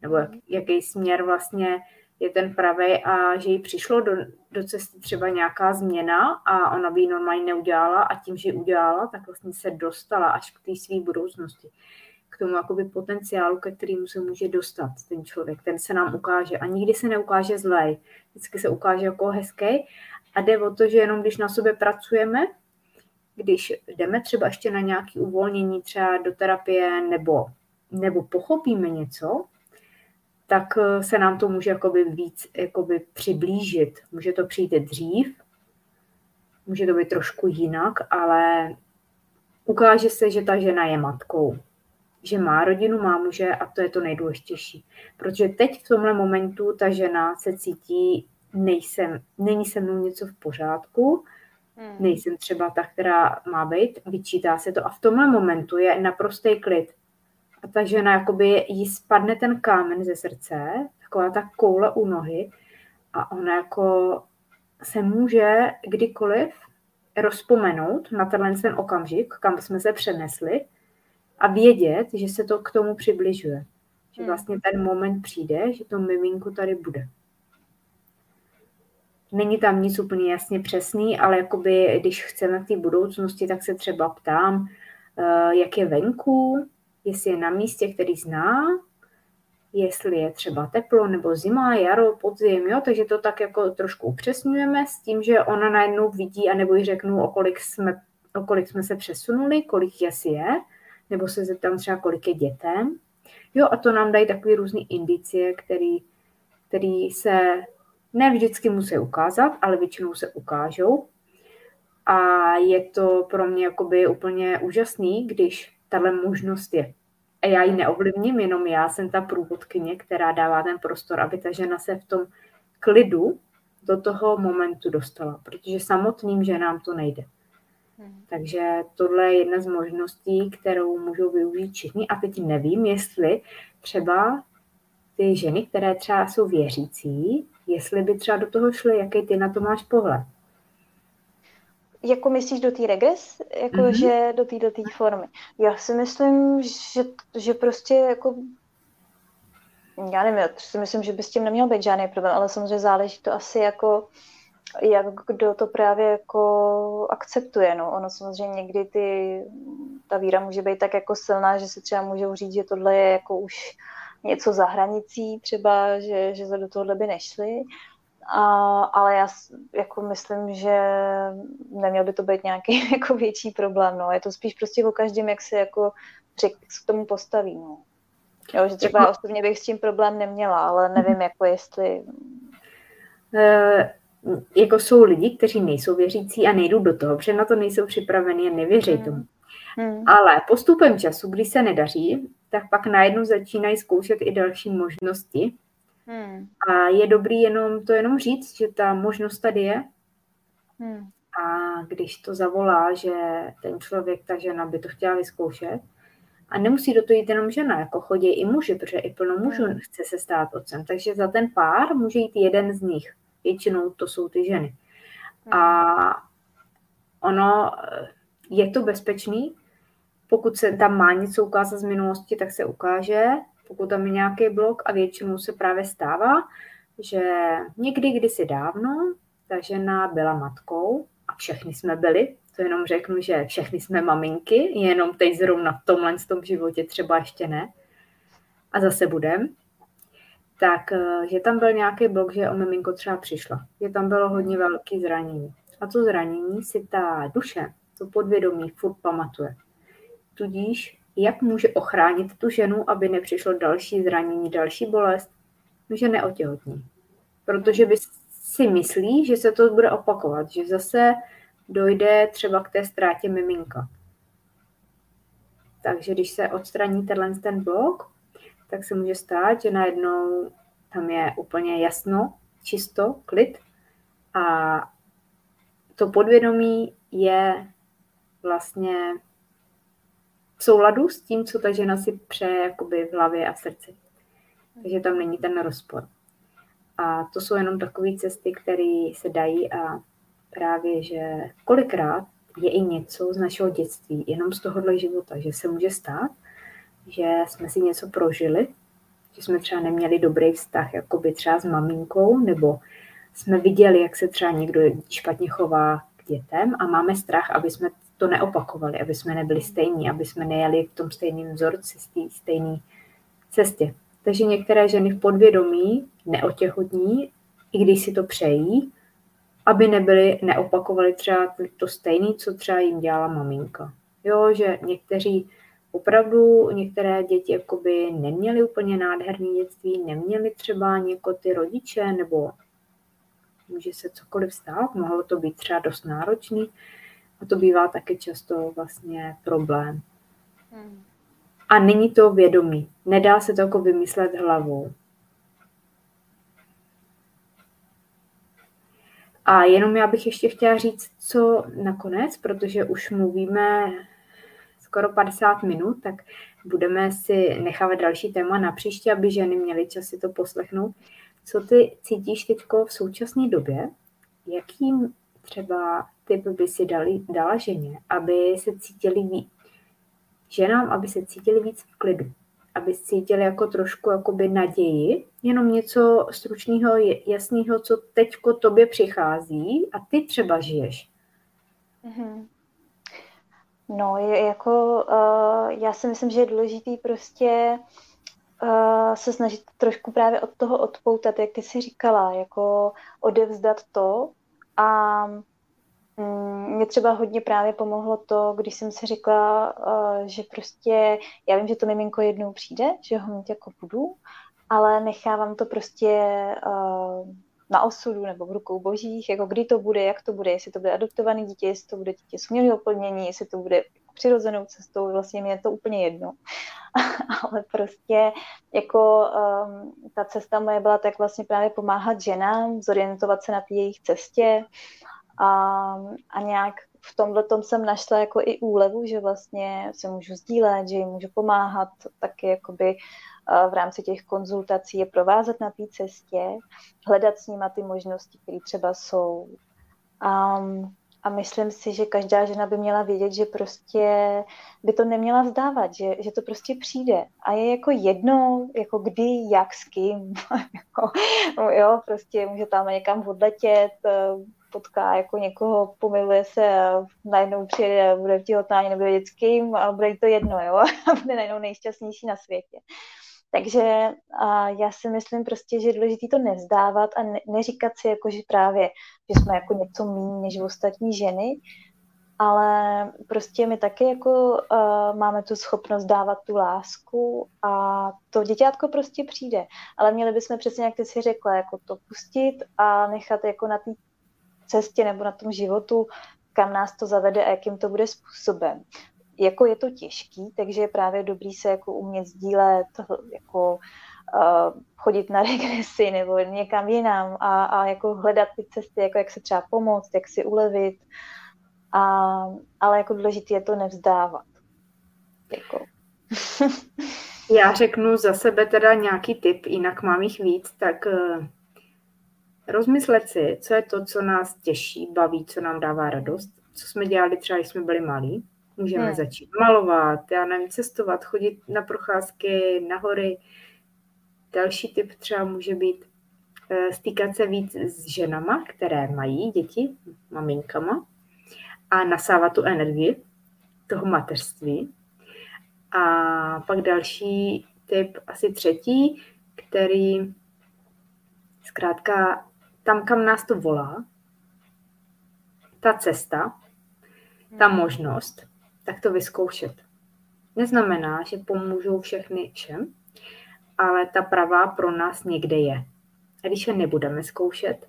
S1: nebo jak, jaký směr vlastně je ten pravý a že jí přišlo do, do cesty třeba nějaká změna a ona by ji normálně neudělala a tím, že ji udělala, tak vlastně se dostala až k té své budoucnosti. K tomu jakoby potenciálu, ke kterému se může dostat ten člověk. Ten se nám ukáže a nikdy se neukáže zlej. Vždycky se ukáže jako hezký a jde o to, že jenom když na sobě pracujeme, když jdeme třeba ještě na nějaké uvolnění, třeba do terapie nebo, nebo pochopíme něco, tak eh, se nám to může jakoby víc jakoby přiblížit. Může to přijít dřív, může to být trošku jinak, ale ukáže se, že ta žena je matkou, že má rodinu, má muže a to je to nejdůležitější. Protože teď v tomhle momentu ta žena se cítí, nejsem, není se mnou něco v pořádku, hmm. nejsem třeba ta, která má být, vyčítá se to a v tomhle momentu je naprostý klid a ta žena, jakoby jí spadne ten kámen ze srdce, taková ta koule u nohy a ona jako se může kdykoliv rozpomenout na tenhle ten okamžik, kam jsme se přenesli a vědět, že se to k tomu přibližuje. Že hmm. vlastně ten moment přijde, že to miminko tady bude. Není tam nic úplně jasně přesný, ale jakoby, když chceme v té budoucnosti, tak se třeba ptám, eh, jak je venku, jestli je na místě, který zná, jestli je třeba teplo nebo zima, jaro, podzim, jo, takže to tak jako trošku upřesňujeme s tím, že ona najednou vidí, anebo jí řeknu, o kolik jsme, o kolik jsme se přesunuli, kolik jas je, nebo se zeptám třeba, kolik je dětem. Jo, a to nám dají takové různé indicie, který, který se ne vždycky musí ukázat, ale většinou se ukážou. A je to pro mě jakoby úplně úžasný, když tahle možnost je. A já ji neovlivním, jenom já jsem ta průvodkyně, která dává ten prostor, aby ta žena se v tom klidu do toho momentu dostala, protože samotným ženám to nejde. Hmm. Takže tohle je jedna z možností, kterou můžou využít všichni. A teď nevím, jestli třeba ty ženy, které třeba jsou věřící, jestli by třeba do toho šly, jaký ty na to máš pohled.
S2: Jako myslíš do té regres? Jako, mm-hmm. že do té do formy. Já si myslím, že, že prostě jako já nevím, já si myslím, že by s tím neměl být žádný problém, ale samozřejmě záleží to asi jako jak kdo to právě jako akceptuje. No. Ono samozřejmě někdy ty, ta víra může být tak jako silná, že se třeba můžou říct, že tohle je jako už něco za hranicí třeba, že, že do tohohle by nešli. A, ale já jako myslím, že neměl by to být nějaký jako větší problém. No. Je to spíš prostě o každém, jak se jako se k tomu postaví. No. Jo, že třeba já osobně bych s tím problém neměla, ale nevím, jako jestli...
S1: Uh jako jsou lidi, kteří nejsou věřící a nejdou do toho, protože na to nejsou připraveni a nevěří hmm. tomu. Hmm. Ale postupem času, když se nedaří, tak pak najednou začínají zkoušet i další možnosti. Hmm. A je dobrý jenom to jenom říct, že ta možnost tady je. Hmm. A když to zavolá, že ten člověk, ta žena by to chtěla vyzkoušet, a nemusí do toho jít jenom žena, jako chodí i muži, protože i plno mužů hmm. chce se stát otcem. Takže za ten pár může jít jeden z nich. Většinou to jsou ty ženy. A ono je to bezpečný, pokud se tam má něco ukázat z minulosti, tak se ukáže, pokud tam je nějaký blok a většinou se právě stává, že někdy, kdysi dávno, ta žena byla matkou a všechny jsme byli, to jenom řeknu, že všechny jsme maminky, jenom teď zrovna v tomhle v tom životě třeba ještě ne. A zase budem tak eh, že tam byl nějaký blok, že o miminko třeba přišla. Že tam bylo hodně velké zranění. A to zranění si ta duše, to podvědomí furt pamatuje. Tudíž, jak může ochránit tu ženu, aby nepřišlo další zranění, další bolest, no, že neotěhotní. Protože by si myslí, že se to bude opakovat, že zase dojde třeba k té ztrátě miminka. Takže když se odstraní tenhle ten blok, tak se může stát, že najednou tam je úplně jasno, čisto, klid a to podvědomí je vlastně v souladu s tím, co ta žena si přeje jakoby v hlavě a srdci. Takže tam není ten rozpor. A to jsou jenom takové cesty, které se dají a právě, že kolikrát je i něco z našeho dětství, jenom z tohohle života, že se může stát, že jsme si něco prožili, že jsme třeba neměli dobrý vztah jakoby třeba s maminkou, nebo jsme viděli, jak se třeba někdo špatně chová k dětem a máme strach, aby jsme to neopakovali, aby jsme nebyli stejní, aby jsme nejeli v tom stejném vzorci, stejné cestě. Takže některé ženy v podvědomí neotěhotní, i když si to přejí, aby nebyly, neopakovali třeba to stejné, co třeba jim dělala maminka. Jo, že někteří opravdu některé děti jakoby neměly úplně nádherné dětství, neměly třeba něko ty rodiče, nebo může se cokoliv stát, mohlo to být třeba dost náročný a to bývá taky často vlastně problém. Hmm. A není to vědomí. Nedá se to jako vymyslet hlavou. A jenom já bych ještě chtěla říct, co nakonec, protože už mluvíme skoro 50 minut, tak budeme si nechávat další téma na příště, aby ženy měly čas si to poslechnout. Co ty cítíš teď v současné době? Jakým třeba typ by si dali, dala ženě, aby se cítili víc, ženám, aby se cítili víc v klidu, aby cítili jako trošku jakoby naději, jenom něco stručného, jasného, co teďko tobě přichází a ty třeba žiješ.
S2: Mm-hmm. No, jako uh, já si myslím, že je důležitý prostě uh, se snažit trošku právě od toho odpoutat, jak ty si říkala, jako odevzdat to a mm, mě třeba hodně právě pomohlo to, když jsem si řekla, uh, že prostě, já vím, že to miminko jednou přijde, že ho mít jako budu, ale nechávám to prostě uh, na osudu nebo v rukou božích, jako kdy to bude, jak to bude, jestli to bude adoptovaný dítě, jestli to bude dítě s umělým oplnění, jestli to bude přirozenou cestou, vlastně mi je to úplně jedno. Ale prostě jako um, ta cesta moje byla tak vlastně právě pomáhat ženám, zorientovat se na té jejich cestě a, a nějak v tomhle tom jsem našla jako i úlevu, že vlastně se můžu sdílet, že jim můžu pomáhat taky jakoby v rámci těch konzultací je provázet na té cestě, hledat s nima ty možnosti, které třeba jsou. A, a myslím si, že každá žena by měla vědět, že prostě by to neměla vzdávat, že, že to prostě přijde. A je jako jedno, jako kdy, jak, s kým. jako, jo, prostě může tam někam odletět, potká jako někoho, pomiluje se a najednou přijede a bude těhotná, nebude vědět s kým a bude to jedno, jo, a bude najednou nejšťastnější na světě. Takže a já si myslím prostě, že je důležité to nevzdávat a ne, neříkat si, jako, že právě, že jsme jako něco méně než ostatní ženy, ale prostě my taky jako uh, máme tu schopnost dávat tu lásku a to děťátko prostě přijde. Ale měli bychom přesně, jak ty si řekla, jako to pustit a nechat jako na té cestě nebo na tom životu, kam nás to zavede a jakým to bude způsobem jako je to těžký, takže je právě dobrý se jako umět sdílet, jako uh, chodit na regresy nebo někam jinam a, a jako hledat ty cesty, jako jak se třeba pomoct, jak si ulevit, a, ale jako důležité je to nevzdávat. Jako.
S1: Já řeknu za sebe teda nějaký tip, jinak mám jich víc, tak uh, rozmyslet si, co je to, co nás těší, baví, co nám dává radost, co jsme dělali třeba, když jsme byli malí, Můžeme hmm. začít malovat, já nevím, cestovat, chodit na procházky, na hory. Další typ třeba může být eh, stýkat se víc s ženama, které mají děti, maminkama, a nasávat tu energii toho mateřství. A pak další typ, asi třetí, který zkrátka tam, kam nás to volá, ta cesta, ta hmm. možnost, tak to vyzkoušet. Neznamená, že pomůžou všechny všem, ale ta pravá pro nás někde je. A když je nebudeme zkoušet,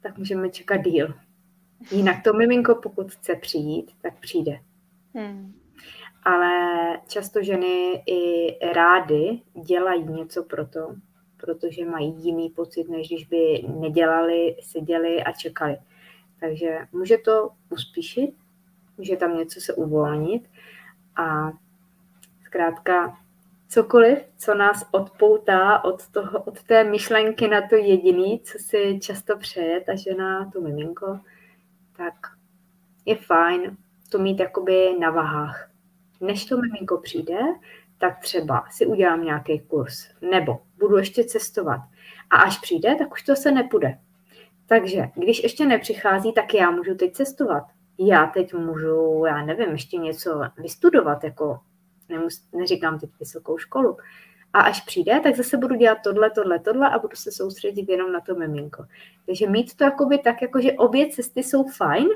S1: tak můžeme čekat díl. Jinak to miminko, pokud chce přijít, tak přijde. Hmm. Ale často ženy i rády dělají něco pro to, protože mají jiný pocit, než když by nedělali, seděli a čekali. Takže může to uspíšit, může tam něco se uvolnit a zkrátka cokoliv, co nás odpoutá od, toho, od té myšlenky na to jediný, co si často přeje ta žena, to miminko, tak je fajn to mít jakoby na vahách. Než to miminko přijde, tak třeba si udělám nějaký kurz, nebo budu ještě cestovat. A až přijde, tak už to se nepůjde. Takže když ještě nepřichází, tak já můžu teď cestovat já teď můžu, já nevím, ještě něco vystudovat, jako nemus, neříkám teď vysokou školu. A až přijde, tak zase budu dělat tohle, tohle, tohle a budu se soustředit jenom na to miminko. Takže mít to jakoby tak, jako že obě cesty jsou fajn,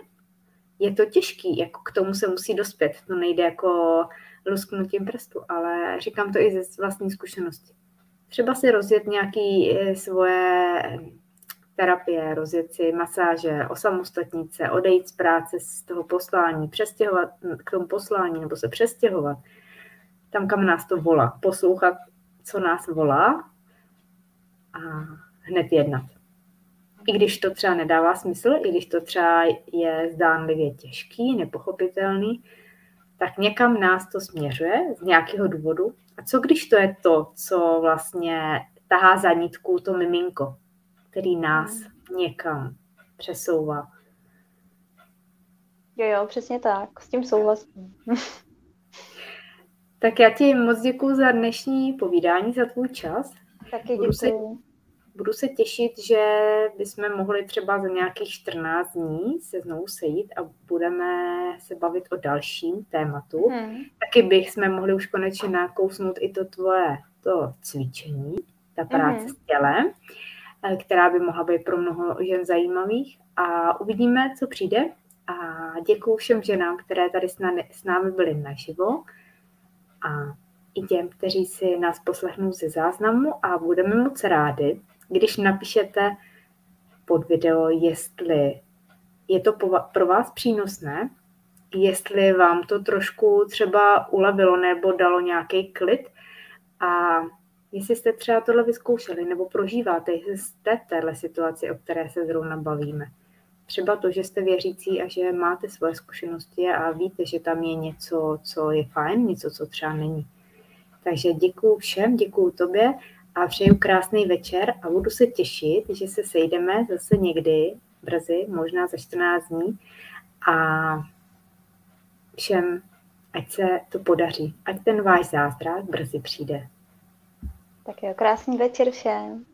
S1: je to těžký, jako k tomu se musí dospět. To nejde jako lusknutím prstu, ale říkám to i ze vlastní zkušenosti. Třeba si rozjet nějaký eh, svoje terapie, rozjet si masáže, osamostatnit se, odejít z práce, z toho poslání, přestěhovat k tomu poslání nebo se přestěhovat tam, kam nás to volá. Poslouchat, co nás volá a hned jednat. I když to třeba nedává smysl, i když to třeba je zdánlivě těžký, nepochopitelný, tak někam nás to směřuje z nějakého důvodu. A co když to je to, co vlastně tahá za nitku to miminko, který nás hmm. někam přesouvá.
S2: Jo, jo, přesně tak. S tím souhlasím.
S1: Tak já ti moc děkuji za dnešní povídání, za tvůj čas.
S2: Taky děkuji. Budu se,
S1: budu se těšit, že bychom mohli třeba za nějakých 14 dní se znovu sejít a budeme se bavit o dalším tématu. Hmm. Taky bych jsme mohli už konečně nakousnout i to tvoje to cvičení, ta práce hmm. s tělem, eh, která by mohla být pro mnoho žen zajímavých. A uvidíme, co přijde. A děkuji všem ženám, které tady s námi, s námi byly naživo a i těm, kteří si nás poslechnou ze záznamu a budeme moc rádi, když napíšete pod video, jestli je to pro vás přínosné, jestli vám to trošku třeba ulevilo nebo dalo nějaký klid a jestli jste třeba tohle vyzkoušeli nebo prožíváte, jestli jste v téhle situaci, o které se zrovna bavíme. Třeba to, že jste věřící a že máte svoje zkušenosti a víte, že tam je něco, co je fajn, něco, co třeba není. Takže děkuji všem, děkuji tobě a přeju krásný večer a budu se těšit, že se sejdeme zase někdy brzy, možná za 14 dní a všem, ať se to podaří, ať ten váš zázrak brzy přijde.
S2: Tak jo, krásný večer všem.